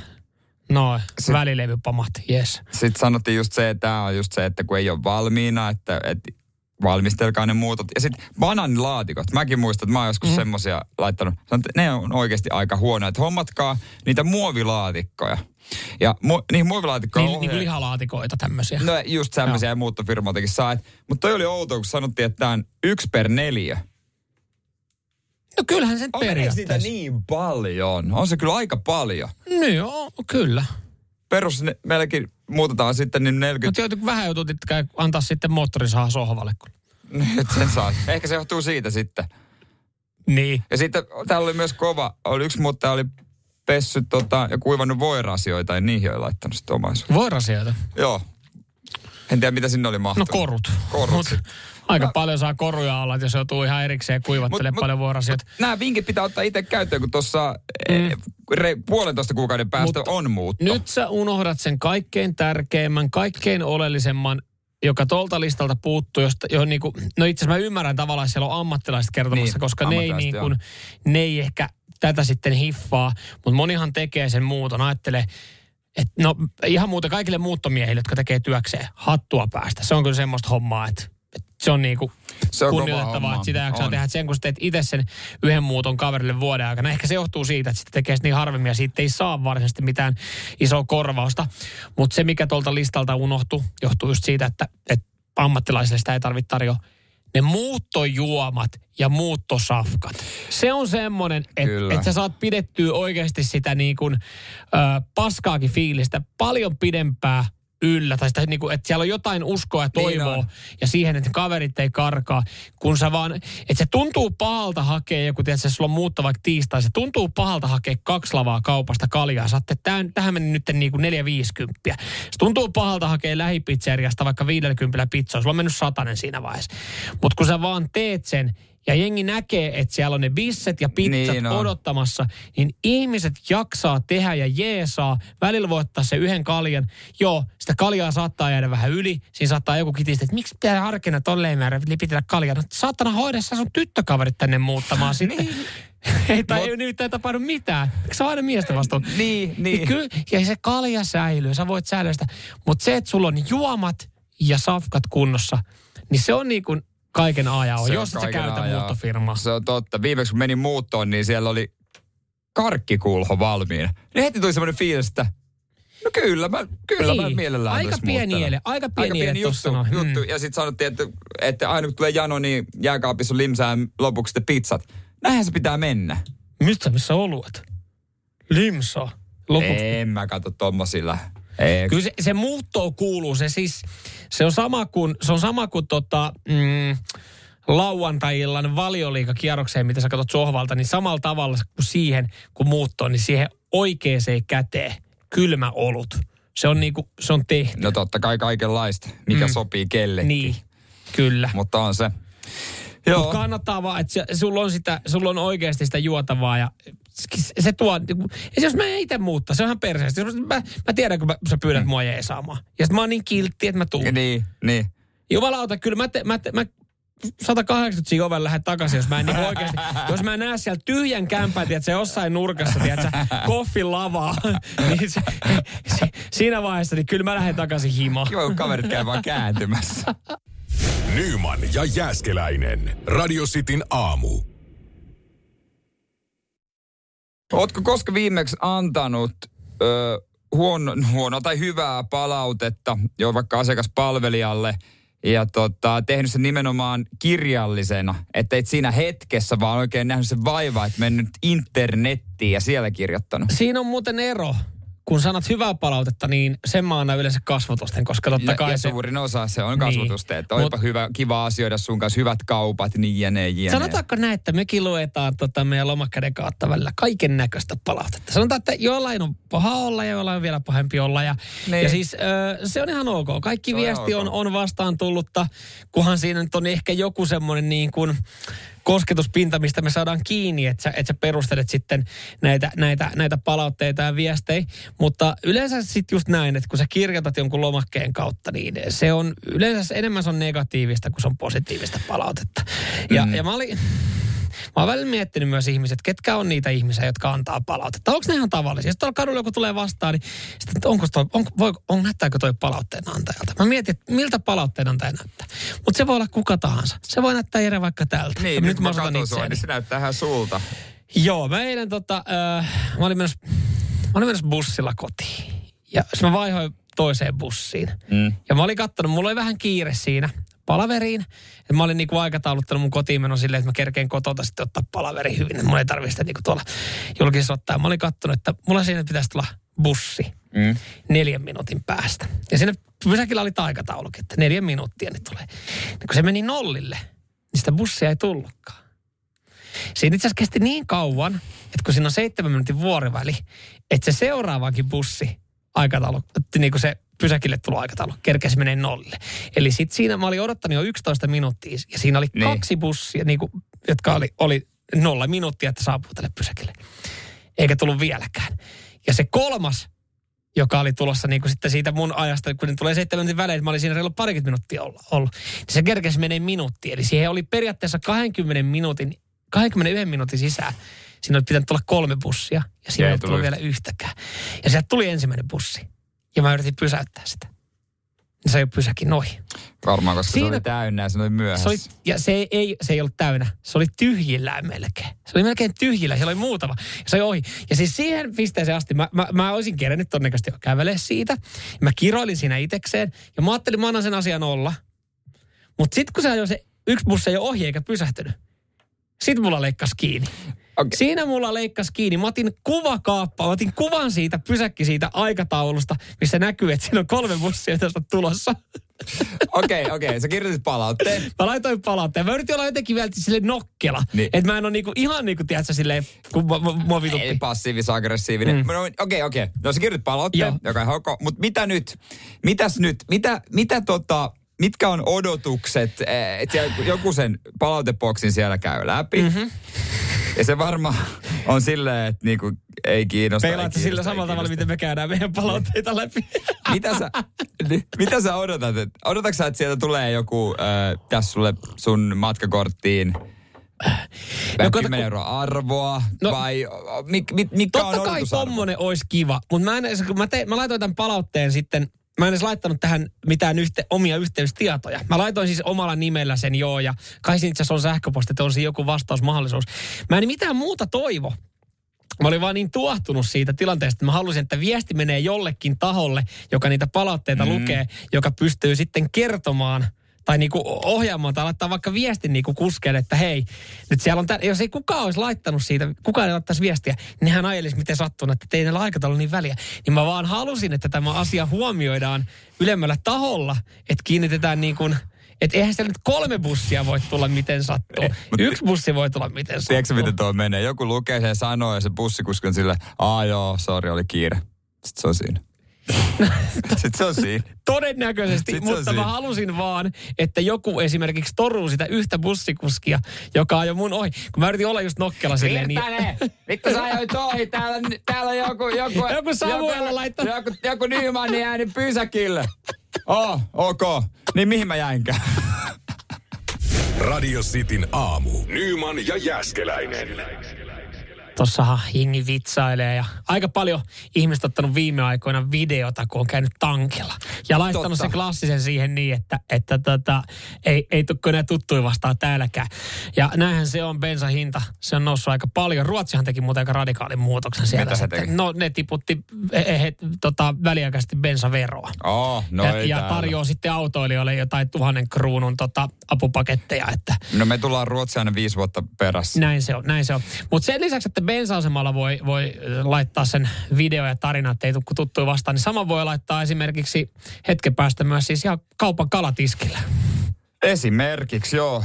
C: No,
B: Sit-
C: välilevy pamahti, yes.
B: Sitten sanottiin just se, että tämä on just se, että kun ei ole valmiina, että, että valmistelkaa ne muutot. Ja sitten bananilaatikot. Mäkin muistan, että mä oon joskus mm. semmosia laittanut. Sanon, että ne on oikeasti aika huonoja. Että hommatkaa niitä muovilaatikkoja. Ja mu- niihin muovilaatikkoihin
C: Niin, niin lihalaatikoita tämmöisiä.
B: No just semmoisia ja muuttofirmoiltakin saa. Mutta toi oli outoa, kun sanottiin, että tämä on yksi per neljä.
C: No kyllähän sen
B: On niitä
C: periaatteessa.
B: niin paljon? On se kyllä aika paljon.
C: Niin joo, kyllä.
B: Perus ne, meilläkin muutetaan sitten niin 40
C: Mutta joutuu vähän joutuu käy- antaa sitten moottorisaha sohvalle.
B: Nyt sen saa. Ehkä se johtuu siitä sitten.
C: Niin.
B: Ja sitten täällä oli myös kova, oli yksi muuttaja oli pessyt tota, ja kuivannut voirasioita ja niihin oli laittanut sitten omaisuutta.
C: Voirasioita.
B: Joo. En tiedä, mitä sinne oli
C: No
B: mahtunut.
C: korut.
B: Korut.
C: Mut aika paljon saa koruja että jos joutuu ihan erikseen kuivattelemaan
B: Mut-
C: paljon voirasioita.
B: Nämä vinkit pitää ottaa itse käyttöön, kun tuossa mm. puolentoista kuukauden päästä
C: Mut
B: on muutto.
C: Nyt sä unohdat sen kaikkein tärkeimmän, kaikkein oleellisemman, joka tuolta listalta puuttuu, josta, johon niinku, no itse asiassa mä ymmärrän tavallaan, että siellä on ammattilaiset kertomassa,
B: Niin,
C: koska ne ei, niin kuin, ne ei ehkä tätä sitten hiffaa, mutta monihan tekee sen muuton, ajattelee, että no ihan muuten kaikille muuttomiehille, jotka tekee työkseen, hattua päästä. Se on kyllä semmoista hommaa, että se on niinku
B: Se on
C: kunnioitettavaa, että sitä jaksaa
B: On.
C: tehdä. Sen kun sä teet itse sen yhden muuton kaverille vuoden aikana, ehkä se johtuu siitä, että sitä tekee niin harvemmin ja siitä ei saa varsinaisesti mitään isoa korvausta. Mutta se, mikä tuolta listalta unohtuu, johtuu just siitä, että, että ammattilaisille sitä ei tarvitse tarjoa. Ne muuttojuomat ja muuttosafkat. Se on semmoinen, että et sä saat pidettyä oikeasti sitä niin kuin, ö, paskaakin fiilistä paljon pidempää yllä. Tai sitä, niin kuin, että siellä on jotain uskoa ja
B: Niin
C: toivoa.
B: on.
C: ja siihen, että kaverit ei karkaa. Kun sä vaan, että se tuntuu pahalta hakea joku, tiedätkö, sulla on muutto vaikka tiistai, se tuntuu pahalta hakea kaksi lavaa kaupasta kaljaa. Saatte, tähän, tähän meni nyt niin kuin 450. Se tuntuu pahalta hakea lähipizzeriasta vaikka 50 pizzaa. Sulla on mennyt satanen siinä vaiheessa. Mutta kun sä vaan teet sen, ja jengi näkee, että siellä on ne bisset ja pizzat
B: Niin
C: niin
B: on.
C: odottamassa, niin ihmiset jaksaa tehdä ja jeesaa. Välillä voi ottaa se yhden kaljan. Joo, sitä kaljaa saattaa jäädä vähän yli. Siinä saattaa joku kitistä, että miksi pitää harkina tolleen määrä lipitellä kaljaa. No, saatana hoida sä sun tyttökaverit tänne muuttamaan sitten. ei, tai ei nimittäin tapahdu mitään. Se ole aina miestä vastuun?
B: Niin, niin.
C: Ky- ja se kalja säilyy, sä voit säilyä sitä. Mutta se, että sulla on juomat ja safkat kunnossa, niin se on niin kuin kaiken A ja O,
B: Se on
C: jos sä
B: kaiken
C: käytä
B: A ja O.
C: muuttofirmaa.
B: Se on totta. Viimeksi kun menin muuttoon, niin siellä oli karkkikulho valmiina. Niin heti tuli semmoinen fiilis, että no kyllä, mä, kyllä mä
C: Niin.
B: mielellään
C: Aika pieni ele, aika pieni ele
B: juttu.
C: tossa noin.
B: juttu.
C: Mm.
B: Ja sitten sanottiin, että, että aina kun tulee jano, niin jääkaapissa on limsää lopuksi sitten pizzat. Näinhän se pitää mennä.
C: Mistä missä oluet? Limsa. Lopuksi.
B: En mä katso tommosilla. Ei,
C: Kyllä se, se muuttoon kuuluu. Se siis, se on sama kuin, se on sama kuin tota, mm, lauantai-illan valioliikakierrokseen, mitä sä katsot sohvalta, niin samalla tavalla kuin siihen, kun muuttoon, niin siihen oikeaan käteen kylmä olut. Se on niinku, se on tehty.
B: No totta kai kaikenlaista, mikä
C: Mm.
B: sopii kellekin.
C: Niin, kyllä.
B: Mutta on se. Joo.
C: kannattaa vaan, että sulla, on sitä, sulla on oikeasti sitä juotavaa ja se, se tuo, niinku- ja jos mä en itse muuttaa, se on ihan perseestä. Mä, mä tiedän, kun mä, sä pyydät mua jeesaamaan. Ja sit mä oon niin kiltti, että mä tuun.
B: Niin, niin.
C: Jumalauta, kyllä mä, te, mä, te, mä 180 siinä oven lähden takaisin, jos mä en niin oikeasti, jos mä näen siellä tyhjän kämpän, tiedät, se jossain nurkassa, tiedät, koffin lavaa, niin se, se, siinä vaiheessa, niin kyllä mä lähden takaisin himaan.
B: Kiva, kun kaverit käy vaan kääntymässä.
A: Nyman ja Jääskeläinen. Radio Cityn aamu.
B: Ootko koska viimeksi antanut ö, huono, huono tai hyvää palautetta jo vaikka asiakaspalvelijalle ja tota, tehnyt sen nimenomaan kirjallisena, että et siinä hetkessä vaan oikein nähnyt sen vaivaa, että mennyt internettiin ja siellä kirjoittanut.
C: Siinä on muuten ero. Kun sanot hyvää palautetta, niin sen mä annan yleensä kasvotusten, koska totta
B: Ja,
C: kai
B: ja
C: se...
B: suurin osa se on
C: Niin.
B: kasvatusta, että olipa
C: Mut-
B: hyvä, kiva asioida sun kanssa, hyvät kaupat, niin jne, jne.
C: Sanotaanko näin, että mekin luetaan tota meidän lomakkeiden kautta välillä kaiken näköistä palautetta. Sanotaan, että jollain on paha olla ja jollain on vielä pahempi olla. Ja,
B: Niin.
C: ja siis ö, se on ihan ok. Kaikki
B: Se on
C: viesti
B: ok.
C: on, on vastaan tullutta, kunhan siinä nyt on ehkä joku semmoinen niin kuin kosketuspinta, mistä me saadaan kiinni, että sä, että sä perustelet sitten näitä, näitä, näitä palautteita ja viestejä. Mutta yleensä sitten just näin, että kun sä kirjoitat jonkun lomakkeen kautta, niin se on yleensä enemmän se on negatiivista kuin se on positiivista palautetta. Ja, mm. ja mä olin... Mä oon välillä miettinyt myös ihmiset, ketkä on niitä ihmisiä, jotka antaa palautetta. Onko ne ihan tavallisia? Sitten tuolla kadulla joku tulee vastaan, niin sitten, että onko toi, on, voi, on, näyttääkö toi palautteen antajalta? Mä mietin, että miltä palautteen antaja näyttää. Mutta se voi olla kuka tahansa. Se voi näyttää Jere vaikka tältä.
B: Niin, nyt, nyt mä katson sua, niin se näyttää ihan sulta.
C: Joo, mä eilen tota, äh, mä olin menossa, mä olin menossa bussilla kotiin. Ja mä vaihoin toiseen bussiin. Mm. Ja mä olin kattonut, mulla oli vähän kiire siinä palaveriin. Et mä olin niinku aikatauluttanut mun kotiin menon silleen, että mä kerkeen kotota sitten ottaa palaveri hyvin. Mulla ei tarvitse sitä niinku tuolla julkisessa ottaa. Mä olin kattonut, että mulla siinä pitäisi tulla bussi mm. neljän minuutin päästä. Ja siinä pysäkillä oli aikataulukin, että neljän minuuttia niin tulee. Ja kun se meni nollille, niin sitä bussia ei tullutkaan. Siinä itse asiassa kesti niin kauan, että kun siinä on seitsemän minuutin vuoriväli, että se seuraavakin bussi aikataulu, että niin kuin se pysäkille tulo aikataulu, kerkesi menee nollille. Eli sitten siinä mä olin odottanut jo 11 minuuttia ja siinä oli niin. kaksi bussia, niin kuin, jotka oli, oli nolla minuuttia, että saapuu tälle pysäkille. Eikä tullut vieläkään. Ja se kolmas, joka oli tulossa niin kuin sitten siitä mun ajasta, kun ne tulee seitsemän minuutin välein, mä olin siinä reilu parikymmentä minuuttia ollut, niin se kerkesi menee minuutti. Eli siihen oli periaatteessa 20 minuutin, 21 minuutin sisään. Siinä oli pitänyt tulla kolme bussia ja siinä ei tullut vielä yhtäkään. Ja sieltä tuli ensimmäinen bussi. Ja mä yritin pysäyttää sitä. Niin se ei pysäkin noin.
B: Varmaan, koska Siinä, se oli täynnä ja se oli myöhässä.
C: Se oli, ja se ei, se ei ollut täynnä. Se oli tyhjillään melkein. Se oli melkein tyhjillä. Siellä oli muutama. Ja se oli ohi. Ja siis siihen pisteeseen asti mä, mä, mä olisin kerennyt todennäköisesti kävelee siitä. Mä kiroilin siinä itekseen. Ja mä ajattelin, mä annan sen asian olla. Mutta sitten kun se ajoi se yksi bussi ei ole ohi eikä pysähtynyt. Sitten mulla leikkasi kiinni. Okay. Siinä mulla leikkasi kiinni. Mä otin kuvakaappaa, mä otin kuvan siitä, pysäkki siitä aikataulusta, missä näkyy, että siinä on kolme bussia tästä tulossa.
B: Okei, okei. Okay, okay. Sä kirjoitit palautteen.
C: Mä laitoin palautteen. Mä yritin olla jotenkin vielä sille nokkela. Niin. Että mä en ole niinku, ihan niinku, tiedätkö, silleen, kun mua vitutti.
B: Ei passiivis-aggressiivinen. Mm. No, okei, okei. Okay, okay. No sä kirjoitit palautteen, Joo. joka on hoko. Mutta mitä nyt? Mitäs nyt? Mitä, mitä tota mitkä on odotukset, eh, että joku sen palauteboksin siellä käy läpi. Mm-hmm. Ja se varmaan on silleen, että niinku ei kiinnosta.
C: Peilaatte sillä samalla tavalla, miten me käydään meidän palautteita läpi.
B: mitä, sä, mitä sä odotat? Odotatko sä, että sieltä tulee joku, äh, tässä sulle sun matkakorttiin No, 10 euroa arvoa no, vai mik, mik, mikä
C: totta on kai tommonen olisi kiva, mutta mä, mä, te, mä laitoin tämän palautteen sitten mä en edes laittanut tähän mitään yhte, omia yhteystietoja. Mä laitoin siis omalla nimellä sen joo ja kai itse asiassa on sähköposti, että on siinä joku vastausmahdollisuus. Mä en mitään muuta toivo. Mä olin vaan niin tuahtunut siitä tilanteesta, että mä halusin, että viesti menee jollekin taholle, joka niitä palautteita mm. lukee, joka pystyy sitten kertomaan – tai niinku ohjaamaan tai laittaa vaikka viestin niinku kuskeelle, että hei, nyt siellä on, tä- jos ei kukaan olisi laittanut siitä, kukaan ei laittaisi viestiä, niin hän ajelisi miten sattunut, että teidän aikataulu niin väliä. Niin mä vaan halusin, että tämä asia huomioidaan ylemmällä taholla, että kiinnitetään niin kuin, että eihän siellä nyt kolme bussia voi tulla miten sattuu. Yksi bussi voi tulla miten sattuu.
B: Tiedätkö miten tuo menee? Joku lukee sen ja sanoo ja se bussikuski on sille, aa joo, sori oli kiire. Sitten se on siinä. Sitten se on siinä.
C: Todennäköisesti, Sitten mutta mä halusin vaan, että joku esimerkiksi toruu sitä yhtä bussikuskia, joka on jo mun ohi. Kun mä yritin olla just nokkela silleen.
B: Niin... Vittu sä ajoit ohi. Täällä, täällä on joku... Joku,
C: joku Samuella
B: laittanut. Joku, joku Nyman jäänyt pysäkille. Oh, ok. Niin mihin mä jäinkään?
A: Radio Cityn aamu. Nyman ja Jäskeläinen.
C: Tossahan hingi vitsailee ja aika paljon ihmiset ottanut viime aikoina videota, kun on käynyt tankilla. Ja laittanut Totta. sen klassisen siihen niin, että, että tota, ei, ei tukko enää tuttuja vastaan täälläkään. Ja näinhän se on, bensan hinta, se on noussut aika paljon. Ruotsihan teki muuten aika radikaalin muutoksen siellä.
B: Mitä se teki?
C: No ne tiputti he, he, tota, väliaikaisesti bensaveroa.
B: Oh, no
C: ja, ja tarjoaa sitten autoilijoille jotain tuhannen kruunun tota, apupaketteja. Että...
B: No me tullaan Ruotsia aina viisi vuotta perässä.
C: Näin se on, näin se on. Mutta sen lisäksi, että bensa-asemalla voi, voi laittaa sen video ja tarina, että ei tule tuttuja vastaan, niin sama voi laittaa esimerkiksi hetken päästä myös siis ihan kaupan kalatiskillä.
B: Esimerkiksi joo,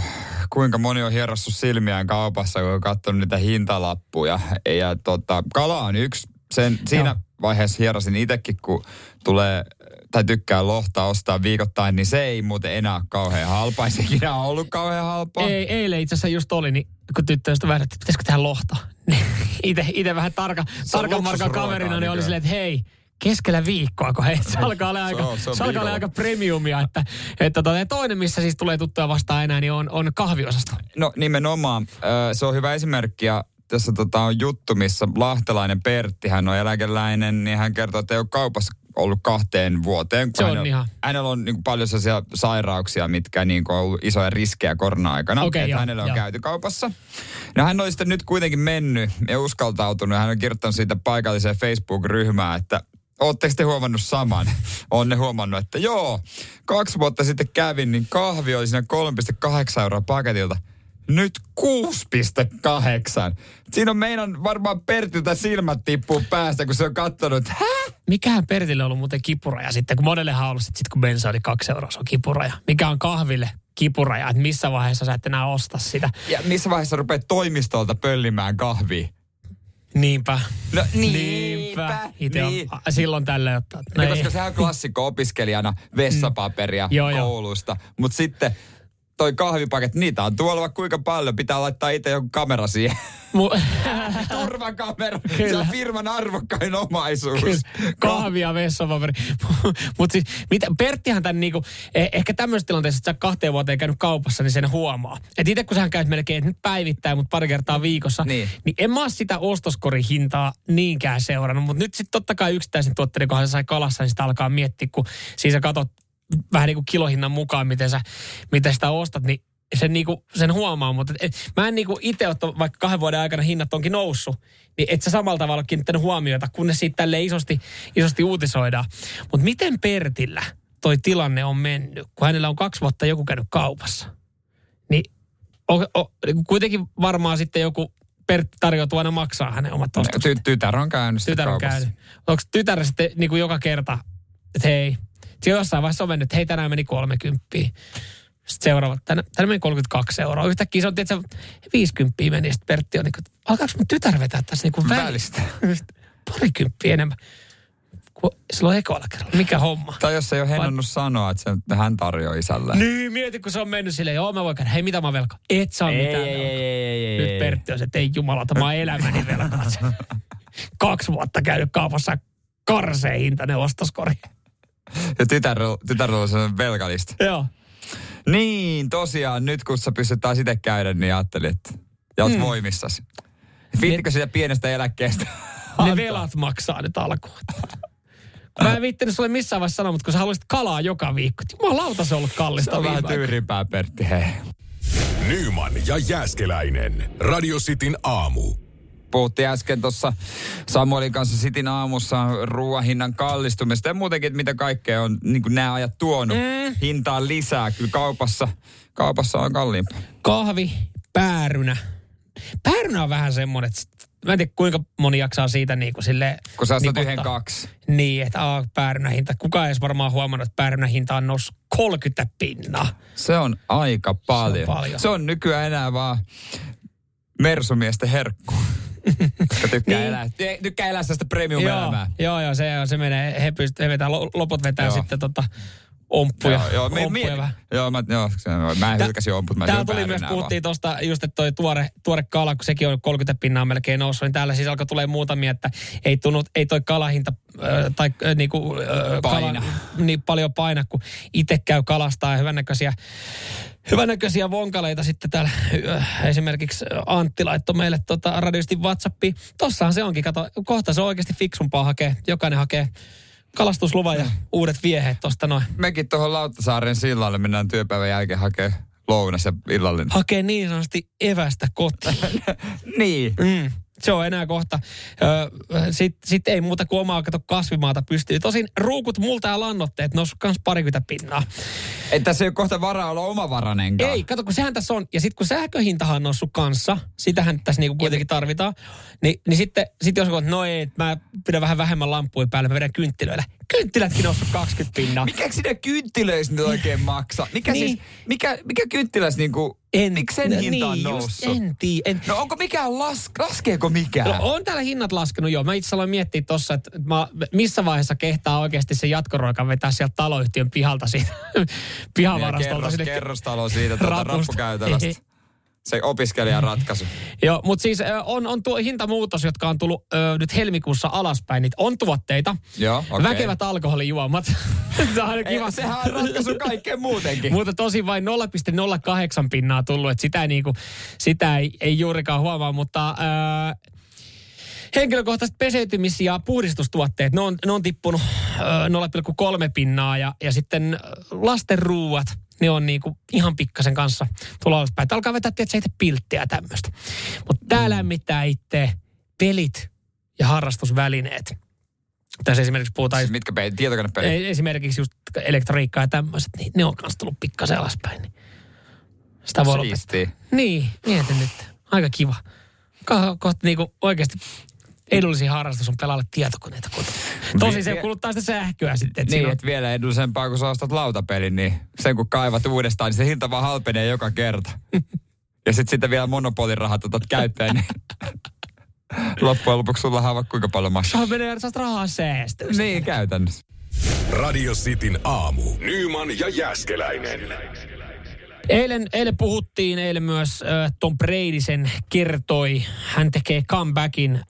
B: kuinka moni on hierassu silmiään kaupassa, kun on katsonut niitä hintalappuja. Ja tota, kala on yksi. Sen, siinä joo. vaiheessa hierasin itsekin, kun tulee tai tykkää lohta ostaa viikoittain, niin se ei muuten enää ole kauhean halpaa. Ei se ikinä ollut kauhean halpaa.
C: Ei, eilen itse asiassa just oli, niin kun tyttöystä vähän, että pitäisikö tehdä lohta. Itse, itse vähän tarka, tarkan markan kaverina, niin oli silleen, että hei, keskellä viikkoa, kun hei, se alkaa olla aika,
B: on- se on
C: se alkaa olla aika premiumia. Että, että tota, toinen, missä siis tulee tuttuja vastaan enää, niin on, on kahviosasto.
B: No nimenomaan. Se on hyvä esimerkki ja tässä tota, on juttu, missä lahtelainen Pertti, hän on eläkeläinen, niin hän kertoo, että ei ole kaupassa ollut kahteen vuoteen.
C: Se on
B: hänellä,
C: ihan-
B: Hänellä on niin kuin, paljon sellaisia sairauksia, mitkä niin kuin, on ollut isoja riskejä korona-aikana. Että
C: joo,
B: hänelle on
C: joo.
B: käyty kaupassa. No hän on sitten nyt kuitenkin mennyt ja uskaltautunut. Hän on kirjoittanut siitä paikalliseen Facebook-ryhmään, että Oletteko te huomannut saman? On ne huomannut, että joo, kaksi vuotta sitten kävin, niin kahvi oli siinä 3,8 euroa paketilta. Nyt 6,8. Siinä on meidän varmaan Pertiltä silmät tippuu päästä, kun se on katsonut, että hä?
C: Mikähän Pertille on ollut muuten kipuraja sitten, kun monellehan on ollut, että sit kun bensa oli kaksi euroa, se on kipuraja. Mikä on kahville kipuraja, että missä vaiheessa sä et enää osta sitä.
B: Ja missä vaiheessa rupeat toimistolta pöllimään kahvia?
C: Niinpä.
B: No
C: Niinpä. Itse
B: niin.
C: on silloin tällöin ottaa.
B: No, koska sehän on klassikko opiskelijana vessapaperia
C: Joo, joo.
B: koulusta. Mutta sitten toi kahvipaket, niitä on tuolla kuinka paljon. Pitää laittaa itse joku kamera siihen.
C: Mu-
B: Turvakamera. Se
C: Kyllä.
B: on firman arvokkain omaisuus.
C: Kyllä, kahvia vessapaperi. Mutta siis, mitä, Perttihän tämän niinku, eh, ehkä tämmöisessä tilanteessa, että sä kahteen vuoteen käynyt kaupassa, niin sen huomaa. Et itse kun sä käyt melkein että nyt päivittäin, mutta pari kertaa viikossa,
B: Niin.
C: niin en mä sitä ostoskorihintaa niinkään seurannut. Mutta nyt sitten totta kai yksittäisen tuotteiden kohdalla sä sai kalassa, niin sitä alkaa miettiä, kun siinä sä katot vähän niin kuin kilohinnan mukaan, miten sä miten sitä ostat, niin sen, niinku, sen huomaa, mutta et, mä en niinku itse ottanut, vaikka kahden vuoden aikana hinnat onkin noussut, niin et sä samalla tavalla ole kiinnittänyt huomiota, kunnes siitä tälle isosti, isosti uutisoidaan. Mutta miten Pertillä toi tilanne on mennyt, kun hänellä on kaksi vuotta joku käynyt kaupassa? Niin o, o, kuitenkin varmaan sitten joku Pertti tarjoutuu aina maksaa hänen omat ostokset.
B: Ty- tytär on käynyt
C: Tytär on
B: kaupassa.
C: käynyt. Onko tytär sitten niin kuin joka kerta, että hei, se jossain vaiheessa on mennyt, että hei tänään meni 30. Sitten seuraava, tänään, tänään meni 32 euroa. Yhtäkkiä se on, tietysti 50 meni. Sitten Pertti on niin kuin, alkaako mun tytär vetää tässä niin kuin
B: Välistä.
C: Parikymppiä enemmän. Silloin ekoalla kerralla. Mikä homma?
B: Tai jos ei ole hennannut sanoa, että se, hän tarjoaa isälle.
C: Niin, mieti, kun se on mennyt silleen, joo mä voin käydä. Hei, mitä mä velka? Et saa mitään velkaa.
B: ei,
C: Nyt Pertti on se, että ei jumalata, mä oon elämäni velkaa. Kaksi vuotta käynyt kaupassa karseen hintainen ostoskori.
B: Ja tytär, tytär on sellainen velkalista.
C: Joo.
B: Niin, tosiaan, nyt kun sä pystyt taas itse käydä, niin ajattelin, että ja oot mm. voimissasi. Viittikö sitä pienestä eläkkeestä?
C: Ne velat maksaa nyt alkuun. Kun Mä en viittinyt sulle missään vaiheessa sanoa, mutta kun sä haluaisit kalaa joka viikko. Jumalauta se on ollut kallista
B: Se on vähän tyyrimpää, Pertti, hei.
A: Nyman ja Jääskeläinen. Radio Cityn aamu.
B: Puhuttiin äsken tuossa Samuelin kanssa Sitin aamussa ruoan hinnan kallistumista ja muutenkin, että mitä kaikkea on niin kuin nämä ajat tuonut mm. hintaan lisää. Kyllä kaupassa, kaupassa on kalliimpaa.
C: Kahvi, päärynä. Päärynä on vähän semmoinen, että mä en tiedä kuinka moni jaksaa siitä niin kuin silleen...
B: Kun sä
C: nipottaa.
B: yhden kaksi.
C: Niin, että aa, päärynä hinta. Kukaan ei edes varmaan huomannut, että päärynä hinta on noussut 30 pinnaa.
B: Se on aika paljon.
C: paljon.
B: Se on nykyään enää vaan mersumiesten herkku. Tykkää,
C: Niin.
B: elää, tykkää elää sitä premium-elämää.
C: Joo, joo, se, se menee, he, pyst, he vetää, lo- loput vetää
B: Joo.
C: sitten tota, omppuja.
B: Joo, joo, me,
C: omppuja
B: me, joo, mä, joo, mä en hylkäsin omput, mä
C: Täällä tuli myös, puhuttiin tuosta just, että toi tuore, tuore kala, kun sekin on 30 pinnaa melkein noussut, niin täällä siis alkoi tulee muutamia, että ei, tunnu, ei toi kalahinta äh, tai äh, niinku, äh,
B: Paina.
C: Kala, niin paljon paina, kun itse käy kalastaa ja hyvännäköisiä Hyvännäköisiä vonkaleita sitten täällä esimerkiksi Antti laittoi meille tota radioistin Whatsappiin. Tossahan se onkin, kato, kohta se on oikeasti fiksumpaa hakea. Jokainen hakee kalastusluvan ja uudet vieheet tosta noin.
B: Mekin tuohon Lauttasaaren sillalle mennään työpäivän jälkeen hakee lounas ja illallinen.
C: Hakee niin sanotusti evästä kotiin.
B: niin.
C: Mm. Se on enää kohta. Sitten sit ei muuta kuin omaa kato kasvimaata pystyy. Tosin ruukut, multa ja lannotteet noussut kans parikymmentä pinnaa.
B: Että tässä ei ole kohta varaa olla omavaranenkaan.
C: Ei, kato kun sehän tässä on. Ja sitten kun sähköhintahan on noussut kanssa, sitähän tässä niinku kuitenkin tarvitaan. Niin, niin sitten sit jos on, no ei, mä pidän vähän vähemmän lampuja päälle, mä vedän kynttilöillä. Kynttilätkin noussut 20 pinnaa.
B: Mikä sinne kynttilöissä nyt oikein maksaa? Mikä
C: Niin.
B: siis, mikä, mikä kynttilässä niinku
C: En,
B: Miksi sen hinta on
C: niin,
B: noussut?
C: Just, en tiedä. En,
B: No onko mikään las, laskeeko mikään?
C: No, on täällä hinnat laskenut jo. Mä itse aloin miettiä tossa, että mä, missä vaiheessa kehtaa oikeasti se jatkoruoka vetää sieltä taloyhtiön pihalta siitä pihavarastolta.
B: Kerros,
C: sinne
B: kerrostalo siitä tuota rappukäytävästä.
C: Ei.
B: Se opiskelijan ratkaisu.
C: Joo, mutta siis ö, on, on tuo hintamuutos, jotka on tullut ö, nyt helmikuussa alaspäin. Niitä on tuotteita.
B: Joo, okei.
C: Väkevät alkoholijuomat. Se on aina
B: Ei,
C: kiva.
B: sehän on ratkaisu kaikkeen muutenkin.
C: Mutta tosi vain 0,08 pinnaa tullut, että sitä, niinku, sitä ei, ei juurikaan huomaa, mutta ää, henkilökohtaiset peseytymis- ja puhdistustuotteet, ne on, ne on tippunut ää, 0,3 pinnaa ja, ja sitten lasten ruuat, ne on niinku ihan pikkasen kanssa tulla alaspäin. Että alkaa vetää tietysti pilttiä tämmöistä. Mutta tää lämmittää itse pelit ja harrastusvälineet. Tässä esimerkiksi puhutaan
B: Siis mitkä pelit? Tietokonepelit?
C: ei, esimerkiksi just elektroniikkaa ja tämmöiset, niin ne on kanssa tullut pikkasen alaspäin. Niin sitä voi. Niin, mietin nyt. Aika kiva. Ko- Kohta niinku oikeasti edullisin harrastus on pelailla tietokoneita kotona. Tosi se
B: Vi-
C: kuluttaa sitä sähköä sitten.
B: Niin,
C: siinä on-
B: että vielä edullisempaa, kun sä ostat lautapelin, niin sen kun kaivat uudestaan, niin se hinta vaan halpenee joka kerta. ja sitten sitä vielä monopolirahat otat käyttöön, niin loppujen lopuksi sulla on vaikka kuinka paljon maksaa.
C: Saa menee saat rahaa säästöä.
B: Niin, käytännössä.
A: Radio Cityn aamu. Nyman ja Jäskeläinen.
C: Eilen, eilen puhuttiin, eilen myös äh, Tom Brady sen kertoi. Hän tekee comebackin.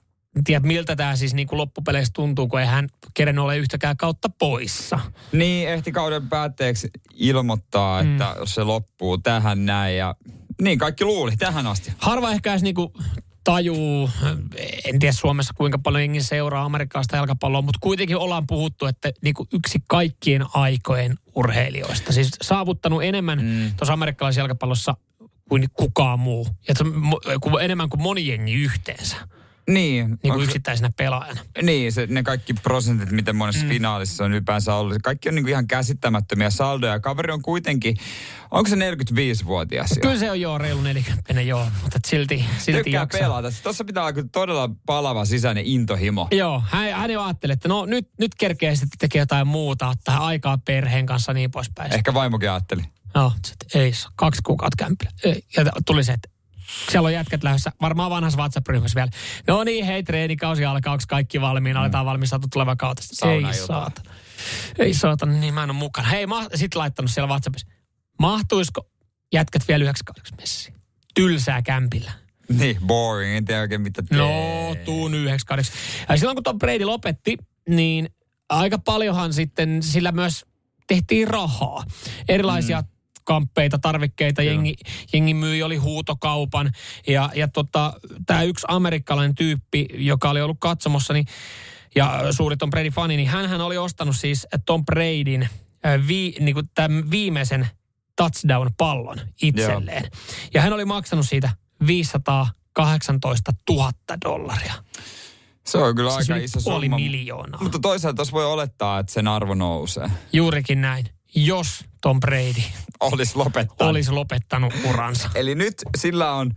C: Tiedä, miltä tämä siis niin kuin loppupeleissä tuntuu, kun ei hän keren ole yhtäkään kautta poissa.
B: Niin, ehti kauden päätteeksi ilmoittaa, että mm. se loppuu tähän näin. Ja niin, kaikki luuli tähän asti.
C: Harva ehkä edes niinku tajuu, en tiedä Suomessa kuinka paljon jengi seuraa amerikkalaista jalkapalloa, mutta kuitenkin ollaan puhuttu, että niinku yksi kaikkien aikojen urheilijoista. Siis saavuttanut enemmän mm. tuossa amerikkalaisessa jalkapallossa kuin kukaan muu. Ja enemmän kuin moni jengi yhteensä,
B: Niin,
C: niin kuin yksittäisenä pelaajana.
B: Niin, se, ne kaikki prosentit, miten monessa mm. finaalissa on ylipäänsä ollut. Kaikki on niinku ihan käsittämättömiä saldoja. Kaveri on kuitenkin, onko se 45-vuotias jo?
C: Kyllä se on joo, reilu 40 joo, mutta silti, silti
B: Tykkää
C: jaksaa.
B: pelata. Tuossa pitää olla todella palava sisäinen intohimo.
C: Joo, hän, hän jo ajatteli, että no nyt, nyt kerkee sitten tekee jotain muuta, ottaa aikaa perheen kanssa niin poispäin.
B: Ehkä vaimokin ajatteli.
C: Joo, sit ei kaksi kuukautta kämpillä. Ja tuli se, että siellä on jätkät lähdössä, varmaan vanhassa WhatsApp-ryhmässä vielä. No niin, hei, treenikausi alkaa, onko kaikki valmiina, aletaan valmistautua tuleva kautta. Ei
B: Saunailtaa.
C: saata. Ei saata, niin mä en ole mukana. Hei, mä sit laittanut siellä WhatsAppissa. Mahtuisiko jätkät vielä yhdeksi kaudeksi messiin? Tylsää kämpillä.
B: Niin, boring. En tiedä oikein mitä tee.
C: No, tuun yhdeksi kaudeksi. Ja silloin kun Tom Brady lopetti, niin aika paljonhan sitten sillä myös tehtiin rahaa. Erilaisia mm. Kamppeita, tarvikkeita, jengi, jengi myi, oli huutokaupan. Ja, ja tota, tämä yksi amerikkalainen tyyppi, joka oli ollut katsomossa, niin, ja suuri Tom Brady-fani, niin hän oli ostanut siis Tom Bradyn vi, niin kuin tämän viimeisen touchdown-pallon itselleen. Ja hän oli maksanut siitä 518 000 dollaria.
B: Se on kyllä
C: Siis
B: aika
C: yli
B: iso summa.
C: miljoonaa.
B: Mutta toisaalta tuossa voi olettaa, että sen arvo nousee.
C: Juurikin näin. Jos Tom Brady
B: Olisi lopettaa.
C: olisi lopettanut uransa.
B: Eli nyt sillä on,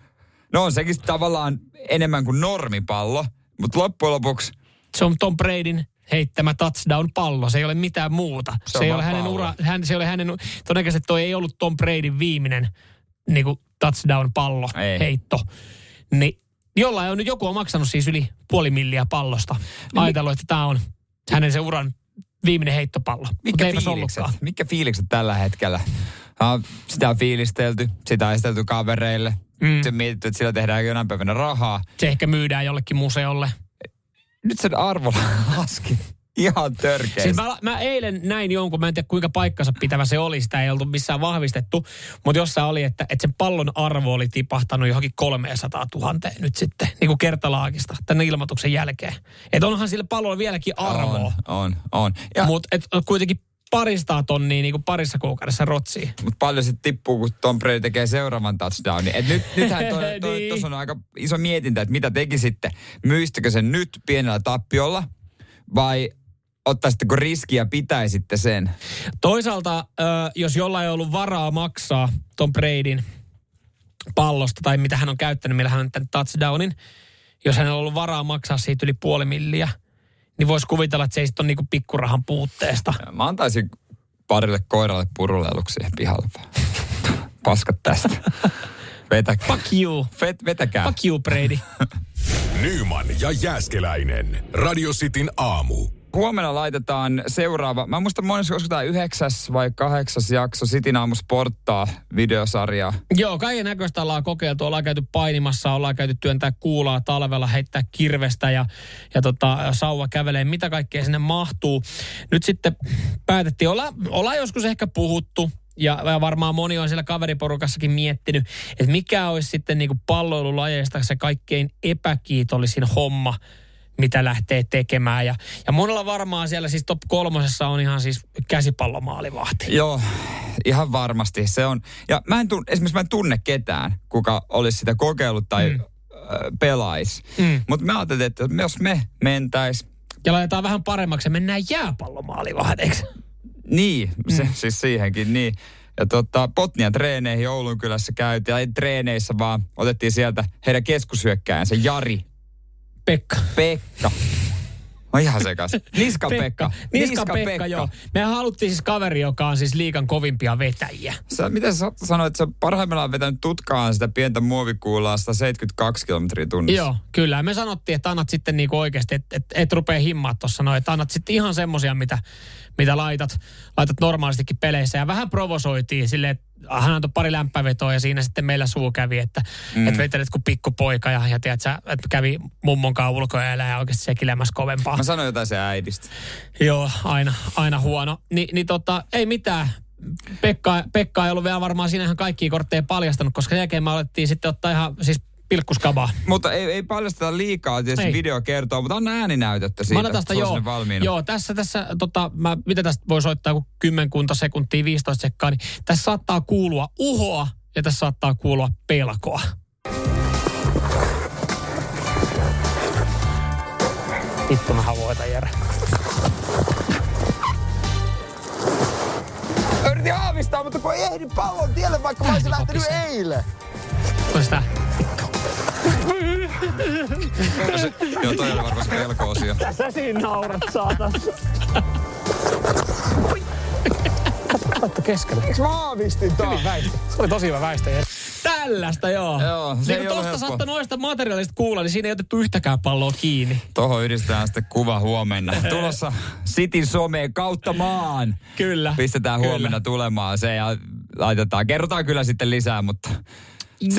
B: no on sekin tavallaan enemmän kuin normipallo, mutta loppujen lopuksi
C: Se on Tom Bradyn heittämä touchdown-pallo. Se ei ole mitään muuta.
B: Se
C: Se, ei ole hänen
B: pallo.
C: ura, hän, se ei ole hänen, todennäköisesti toi ei ollut Tom Bradyn viimeinen niin kuin touchdown-pallo
B: Ei.
C: heitto. Niin jollain on nyt joku on maksanut siis yli puoli milliä pallosta. Ajatellut, että tämä on hänen se uran viimeinen heittopallo.
B: Mikä fiilikset? Mikä fiilikset tällä hetkellä? Sitä on fiilistelty, sitä on esitelty kavereille.
C: Mm.
B: Mm. Sitten mietitty, että sillä tehdään jonain päivänä rahaa.
C: Se ehkä myydään jollekin museolle.
B: Nyt sen arvo laski ihan törkeästi.
C: Siis mä, mä eilen näin jonkun, mä en tiedä kuinka paikkansa pitävä se oli, sitä ei oltu missään vahvistettu, mutta jossain oli, että, että sen pallon arvo oli tipahtanut johonkin 300 000 nyt sitten, niin kuin kertalaakista, tänne ilmoituksen jälkeen. Että onhan sillä pallolla vieläkin arvoa,
B: on, on, on. Ja,
C: mutta kuitenkin paristaa tonnia niin kuin parissa kuukaudessa rotsiin.
B: Mutta paljon sitten tippuu, kun Tom Brady tekee seuraavan touchdownin. Et nyt, nythän toi, toi,
C: Niin.
B: on aika iso mietintä, että mitä tekisitte. Myistikö sen nyt pienellä tappiolla vai ottaisitteko riskiä pitäisitte sen?
C: Toisaalta, jos jollain ei ollut varaa maksaa Tom Bradyn pallosta tai mitä hän on käyttänyt, millä hän on tämän touchdownin, jos hänellä on ollut varaa maksaa siitä yli puoli milliä, niin voisi kuvitella, että se ei sitten ole niinku pikkurahan puutteesta.
B: Mä antaisin parille koiralle puruleuluksi siihen pihalle. Paskat tästä. Vetäkää.
C: Fuck you.
B: Vet, vetäkää.
C: Fuck you, Brady.
A: Nyman ja Jääskeläinen. Radio Cityn aamu.
B: Huomenna laitetaan seuraava, mä muistan monessa, koska tämä yhdeksäs vai kahdeksas jakso Sitin aamu sporttaa videosarjaa.
C: Joo, kaiken näköistä ollaan kokeiltu. Ollaan käyty painimassa, ollaan käyty työntää kuulaa talvella, heittää kirvestä ja, ja tota, sauva kävelee. Mitä kaikkea sinne mahtuu. Nyt sitten päätettiin, olla, ollaan joskus ehkä puhuttu, ja, varmaan moni on siellä kaveriporukassakin miettinyt, että mikä olisi sitten niin kuin palloilulajeista se kaikkein epäkiitollisin homma, mitä lähtee tekemään. Ja, ja monella varmaan siellä siis top kolmosessa on ihan siis käsipallomaalivahti.
B: Joo, ihan varmasti se on. Ja mä en tunne, esimerkiksi mä en tunne ketään, kuka olisi sitä kokeillut tai mm. pelaisi. Mm. Mutta mä ajattelin, että jos me mentäis...
C: Ja laitetaan vähän paremmaksi ja mennään jääpallomaalivahdeiksi.
B: Niin, se, mm. siis siihenkin, niin. Ja tota, Potnian treeneihin Oulun kylässä käytiin, ja ei treeneissä, vaan otettiin sieltä heidän keskushyökkäänsä Jari.
C: Pekka.
B: Pekka. On ihan sekas. Niska Pekka.
C: Pekka. Niska, Niska Pekka, Pekka, joo. Me haluttiin siis kaveri, joka on siis liikan kovimpia vetäjiä.
B: Sä, miten sä sanoit, että sä parhaimmillaan vetänyt tutkaan sitä pientä muovikuulaa 172 kilometriä tunnissa?
C: Joo, kyllä. Me sanottiin, että annat sitten niinku oikeasti, että et, et rupea himmaa tuossa noin, että annat sitten ihan semmosia, mitä, mitä laitat, laitat normaalistikin peleissä. Ja vähän provosoitiin silleen, että hän antoi pari lämpävetoa ja siinä sitten meillä suu kävi, että mm. et vetelet kuin pikkupoika ja, ja tiedät, sä, että kävi mummon kanssa ulkoajalla ja oikeasti sekilemässä kovempaa.
B: Mä sanoin jotain se äidistä.
C: Joo, aina, aina huono. Ni, niin tota, ei mitään. Pekka, Pekka ei ollut vielä varmaan siinä ihan kaikkia kortteja paljastanut, koska sen jälkeen me alettiin sitten ottaa ihan siis pilkkuskabaa.
B: Mutta ei, ei paljasteta liikaa, tietysti ei. video kertoo, mutta on ääninäytettä siitä,
C: mä tästä, joo, joo, tässä, tässä tota, mä, mitä tästä voi soittaa, kun kymmenkunta sekuntia, 15 sekkaa, niin tässä saattaa kuulua uhoa ja tässä saattaa kuulua pelkoa. Vittu mä voitan, Jere.
B: Yritin aavistaa, mutta kun ei ehdi pallon tielle, vaikka mä olisin lähtenyt eilen.
C: Kuinka sitä?
B: Joo, toi oli varmasti pelko-osio.
C: Sä siinä naurat, saatan. Katso keskellä.
B: Eikö mä aavistin
C: väistö. Se oli tosi hyvä väistö. Tällaista, joo.
B: Joo,
C: se niin ei tuosta saattaa noista materiaalista kuulla, niin siinä ei otettu yhtäkään palloa kiinni.
B: Tuohon yhdistetään sitten kuva huomenna. Tulossa Cityn someen kautta maan.
C: Kyllä.
B: Pistetään
C: kyllä.
B: huomenna tulemaan se ja laitetaan. Kerrotaan kyllä sitten lisää, mutta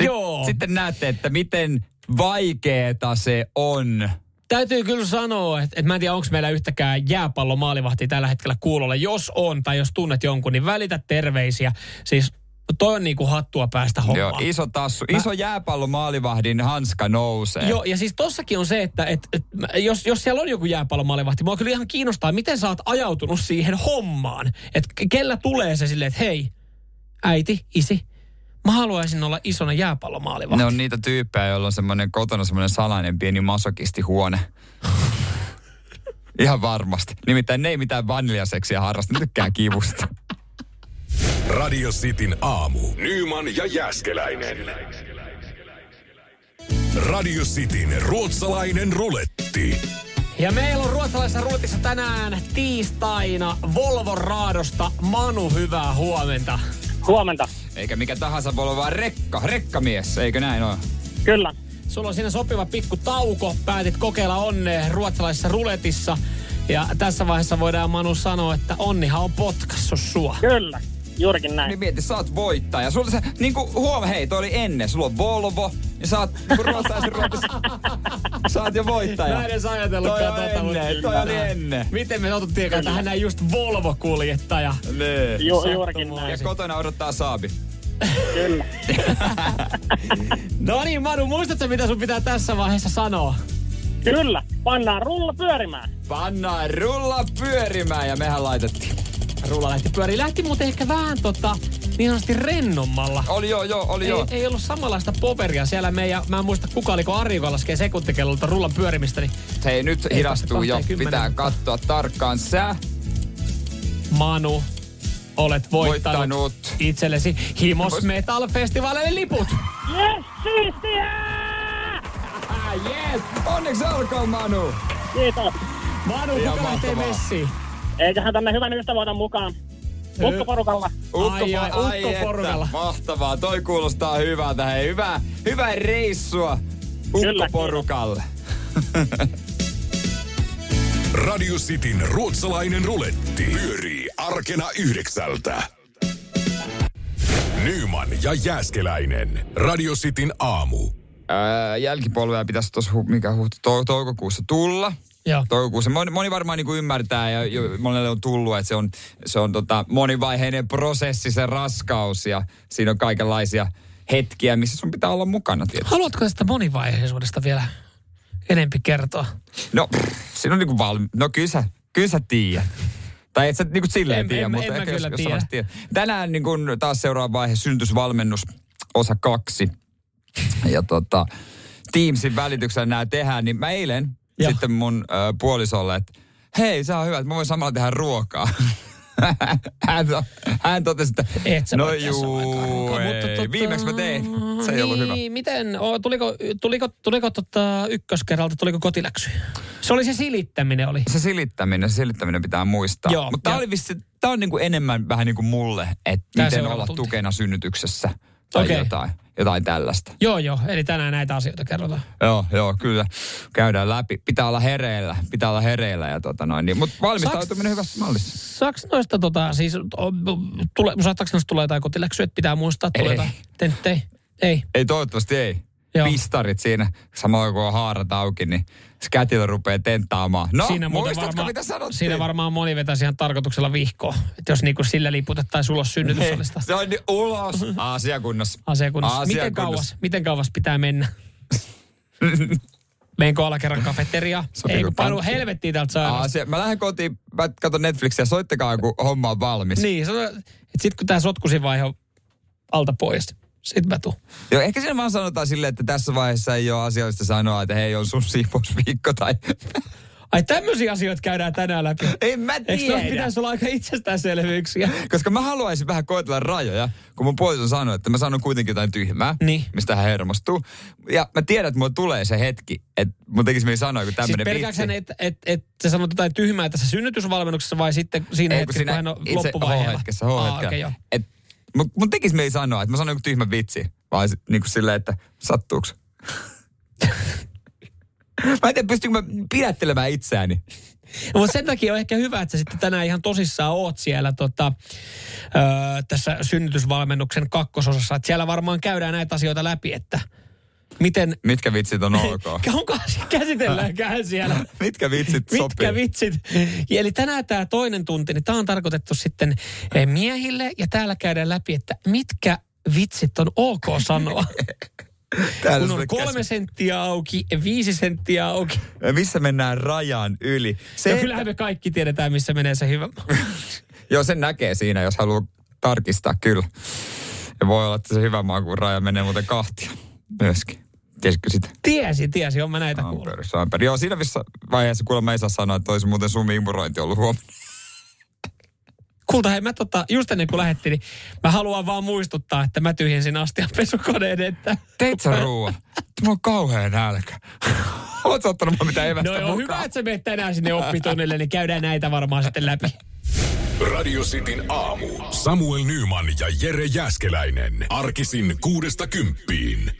C: Joo.
B: Sitten näette, että miten vaikeeta se on.
C: Täytyy kyllä sanoa, että, että mä en tiedä, onko meillä yhtäkään jääpallon maalivahti tällä hetkellä kuulolla. Jos on tai jos tunnet jonkun, niin välitä terveisiä. Siis toi on niinku hattua päästä hommaan.
B: Joo, iso tassu, mä... iso jääpallon maalivahdin hanska nousee.
C: Joo, ja siis tossakin on se, että et, et, jos, jos siellä on joku jääpallon maalivahti, mua kyllä ihan kiinnostaa, miten sä oot ajautunut siihen hommaan. Että kellä tulee se silleen, että hei, äiti, isi, Mä haluaisin olla isona jääpallomaalivahti.
B: Ne on niitä tyyppejä, joilla on semmoinen kotona semmoinen salainen pieni masokistihuone. Ihan varmasti. Nimittäin ne ei mitään vaniljaseksiä harrasta, ne tykkää kivusta.
A: Radio Cityn aamu. Nyman ja Jäskeläinen. Radio Cityn ruotsalainen ruletti.
C: Ja meillä on ruotsalaisessa ruletissa tänään tiistaina Volvo Raadosta Manu, hyvää huomenta.
E: Huomenta.
B: Eikä mikä tahansa voi olla vaan rekka, rekkamies, eikö näin ole?
E: Kyllä.
C: Sulla on siinä sopiva pikku tauko. Päätit kokeilla onnea ruotsalaisessa ruletissa. Ja tässä vaiheessa voidaan Manu sanoa, että onnihan on potkassu sua.
E: Kyllä. Juurikin näin.
B: Niin mieti, sä oot voittaja. Sulla se, niin kuin huom, hei, toi oli ennen. Sulla on Volvo, ja sä oot niin ruotsalaisen ruotissa. sä oot jo voittaja.
C: Mä en edes ajatellutkaan
B: tota, ennen, toi oli ennen.
C: Miten me otuttiin että hän näin just Volvo-kuljettaja.
B: Niin.
E: Ju, juurikin näin.
B: Ja kotona odottaa Saabi.
E: Kyllä.
C: no niin, Manu, muistatko mitä sun pitää tässä vaiheessa sanoa?
E: Kyllä, pannaan rulla pyörimään.
B: Pannaan rulla pyörimään ja mehän laitettiin.
C: Rulla lähti pyöri. Lähti muuten ehkä vähän tota, niin sanotusti rennommalla.
B: Oli joo, joo, oli
C: ei,
B: joo.
C: Ei ollut samanlaista poveria siellä meidän, mä en muista kuka oliko Ari, joka laskee sekuntikellolta rullan pyörimistä. Niin
B: Hei, nyt hidastuu jo. Pitää katsoa tarkkaan. Sä,
C: Manu, olet voittanut,
B: voittanut.
C: itsellesi Himos Metal Festivalille liput.
E: Yes, siistiä!
B: yes! Onneksi olkoon, Manu!
E: Kiitos.
C: Manu,
B: Ihan
C: kuka lähtee messiin?
E: Eiköhän tänne hyvän ystävän mukaan. Mukkaporukalla.
B: Ukko,
C: Ai, ai,
B: ai
C: ukkoporukalla.
B: että, Mahtavaa, toi kuulostaa hyvältä. Hei, hyvää, hyvää reissua ukkoporukalle.
A: Radio Cityn ruotsalainen ruletti pyörii arkena yhdeksältä. Nyman ja Jääskeläinen. Radio Cityn aamu.
B: Ää, jälkipolvea pitäisi tuossa, hu- mikä huhti, to, toukokuussa tulla.
C: Joo.
B: toukokuussa. Moni, moni varmaan niin kuin ymmärtää ja jo, monelle on tullut, että se on, se on tota monivaiheinen prosessi, se raskaus ja siinä on kaikenlaisia hetkiä, missä sun pitää olla mukana tietysti.
C: Haluatko tästä monivaiheisuudesta vielä enempi kertoa?
B: No, pff, siinä on niinku valmi... No kyllä sä, kyllä sä tiedät. Tai et sä niinku silleen
C: En-
B: tiedä,
C: en-
B: mutta
C: en
B: ehkä jos,
C: kyllä
B: jos
C: tiedä.
B: tiedä. tiedä. Tänään niin kun taas seuraava vaihe, syntysvalmennus, osa kaksi. Ja tota, Teamsin välityksellä nämä tehdään, niin mä eilen
C: Joo.
B: sitten mun ö, puolisolle, että hei, se on hyvä, että mä voin samalla tehdä ruokaa. hän, to, hän totesi, että
C: Et
B: no juu, ei.
C: mutta tota-
B: Viimeksi mä tein. Se ei ollut hyvä.
C: Niin, Miten, o, tuliko, tuliko, tuliko tota ykköskerralta, tuliko kotiläksy? Se oli se silittäminen oli.
B: se silittäminen, se silittäminen pitää muistaa.
C: Joo,
B: Mutta tämä oli vissi, tämä on niinku enemmän vähän niin kuin mulle, että
C: Tää
B: miten olla
C: tunti.
B: tukena synnytyksessä tai
C: Okei.
B: jotain, jotain tällaista.
C: Joo, joo. Eli tänään näitä asioita kerrotaan.
B: Joo, joo, kyllä. Käydään läpi. Pitää olla hereillä, pitää olla hereillä ja tota noin. Niin. Mutta valmistautuminen hyvässä mallissa.
C: Saaks noista tota, siis, tule, saattaako noista tulla jotain kotiläksyä, että pitää muistaa, että tulee
B: Ei.
C: jotain tenttei? Ei.
B: Ei toivottavasti ei.
C: Joo.
B: Pistarit siinä, samalla kun on haarat auki, niin se kätilö rupeaa tenttaamaan. No,
C: siinä
B: muistatko
C: varmaan,
B: mitä sanottiin?
C: Siinä varmaan moni vetäisi ihan tarkoituksella vihkoa. Että jos niinku sillä liputettaisiin ulos synnytyssalista
B: Se on ulos. Asiakunnassa.
C: asiakunnassa. Miten kauas, miten kauas pitää mennä? Menkö alakerran kafeteria? Ei kun painu helvettiin täältä sairaalasta.
B: Asia. Mä lähden kotiin, mä katson Netflixiä, soittakaa kun homma on valmis.
C: Niin, sano, että sit kun tää sotkusin vaihe on alta pois, sit mä tuun.
B: Joo, ehkä siinä vaan sanotaan silleen, että tässä vaiheessa ei ole asiallista sanoa, että hei, on sun siivousviikko tai...
C: Ai tämmöisiä asioita käydään tänään läpi.
B: en mä
C: Eikö noissa pitäisi olla aika itsestäänselvyyksiä?
B: Koska mä haluaisin vähän koetella rajoja, kun mun puoliso sanoi, että mä sanon kuitenkin jotain tyhmää,
C: Niin.
B: mistä hän hermostuu. Ja mä tiedän, että mulla tulee se hetki, että mun tekisi mieli sanoa joku
C: Siis
B: tämmöinen
C: pelkääksä,
B: vitsi.
C: että et, et, sä sanot jotain tyhmää tässä synnytysvalmennuksessa vai sitten siinä
B: Ei,
C: hetkessä, kun hän on
B: itse
C: loppuvaiheella?
B: H-hetkessä,
C: okei, joo.
B: Et, mun, mun tekisi mieli sanoa, että mä sanon joku tyhmä vitsi, vaan si- niin kuin silleen, että sattuuko? mä en tiedä, pystynkö mä pidättelemään itseäni.
C: Mutta sen takia on ehkä hyvä, että sä sitten tänään ihan tosissaan oot siellä tota, öö, tässä synnytysvalmennuksen kakkososassa. Että siellä varmaan käydään näitä asioita läpi, että miten,
B: Mitkä vitsit on ok?
C: kuinka käsitelläänkään siellä.
B: Mitkä vitsit
C: Mitkä
B: sopii?
C: vitsit? Ja eli tänään tämä toinen tunti, niin tämä on tarkoitettu sitten eh, miehille ja täällä käydään läpi, että mitkä vitsit on ok sanoa.
B: Täällä
C: Kun on kolme
B: käsi-
C: senttiä auki, viisi senttiä auki.
B: Missä mennään rajan yli? Se,
C: Ja
B: että-
C: kyllähän me kaikki tiedetään, missä menee se hyvä.
B: Joo, sen näkee siinä, jos haluaa tarkistaa kyllä. Ja voi olla, että se hyvä maku raja menee muuten kahtia myöskin. Tiesitkö sitä?
C: Tiesi, tiesi, on mä näitä kuullut.
B: Amperi. Joo, siinä missä vaiheessa kuulemma ei saa sanoa, että olisi muuten sun imurointi ollut huomenna.
C: Kulta, hei mä tota, just ennen kuin lähettiin, niin mä haluan vaan muistuttaa, että mä tyhjensin astian pesukoneen, että...
B: Teit sä ruoan? Mulla on kauhea nälkä. Oot sä ottanut mitään evästä
C: No joo,
B: mukaan?
C: hyvä, että sä menet tänään sinne oppitunnille, niin käydään näitä varmaan sitten läpi.
A: Radio Cityn aamu. Samuel Nyman ja Jere Jäskeläinen. Arkisin kuudesta kymppiin.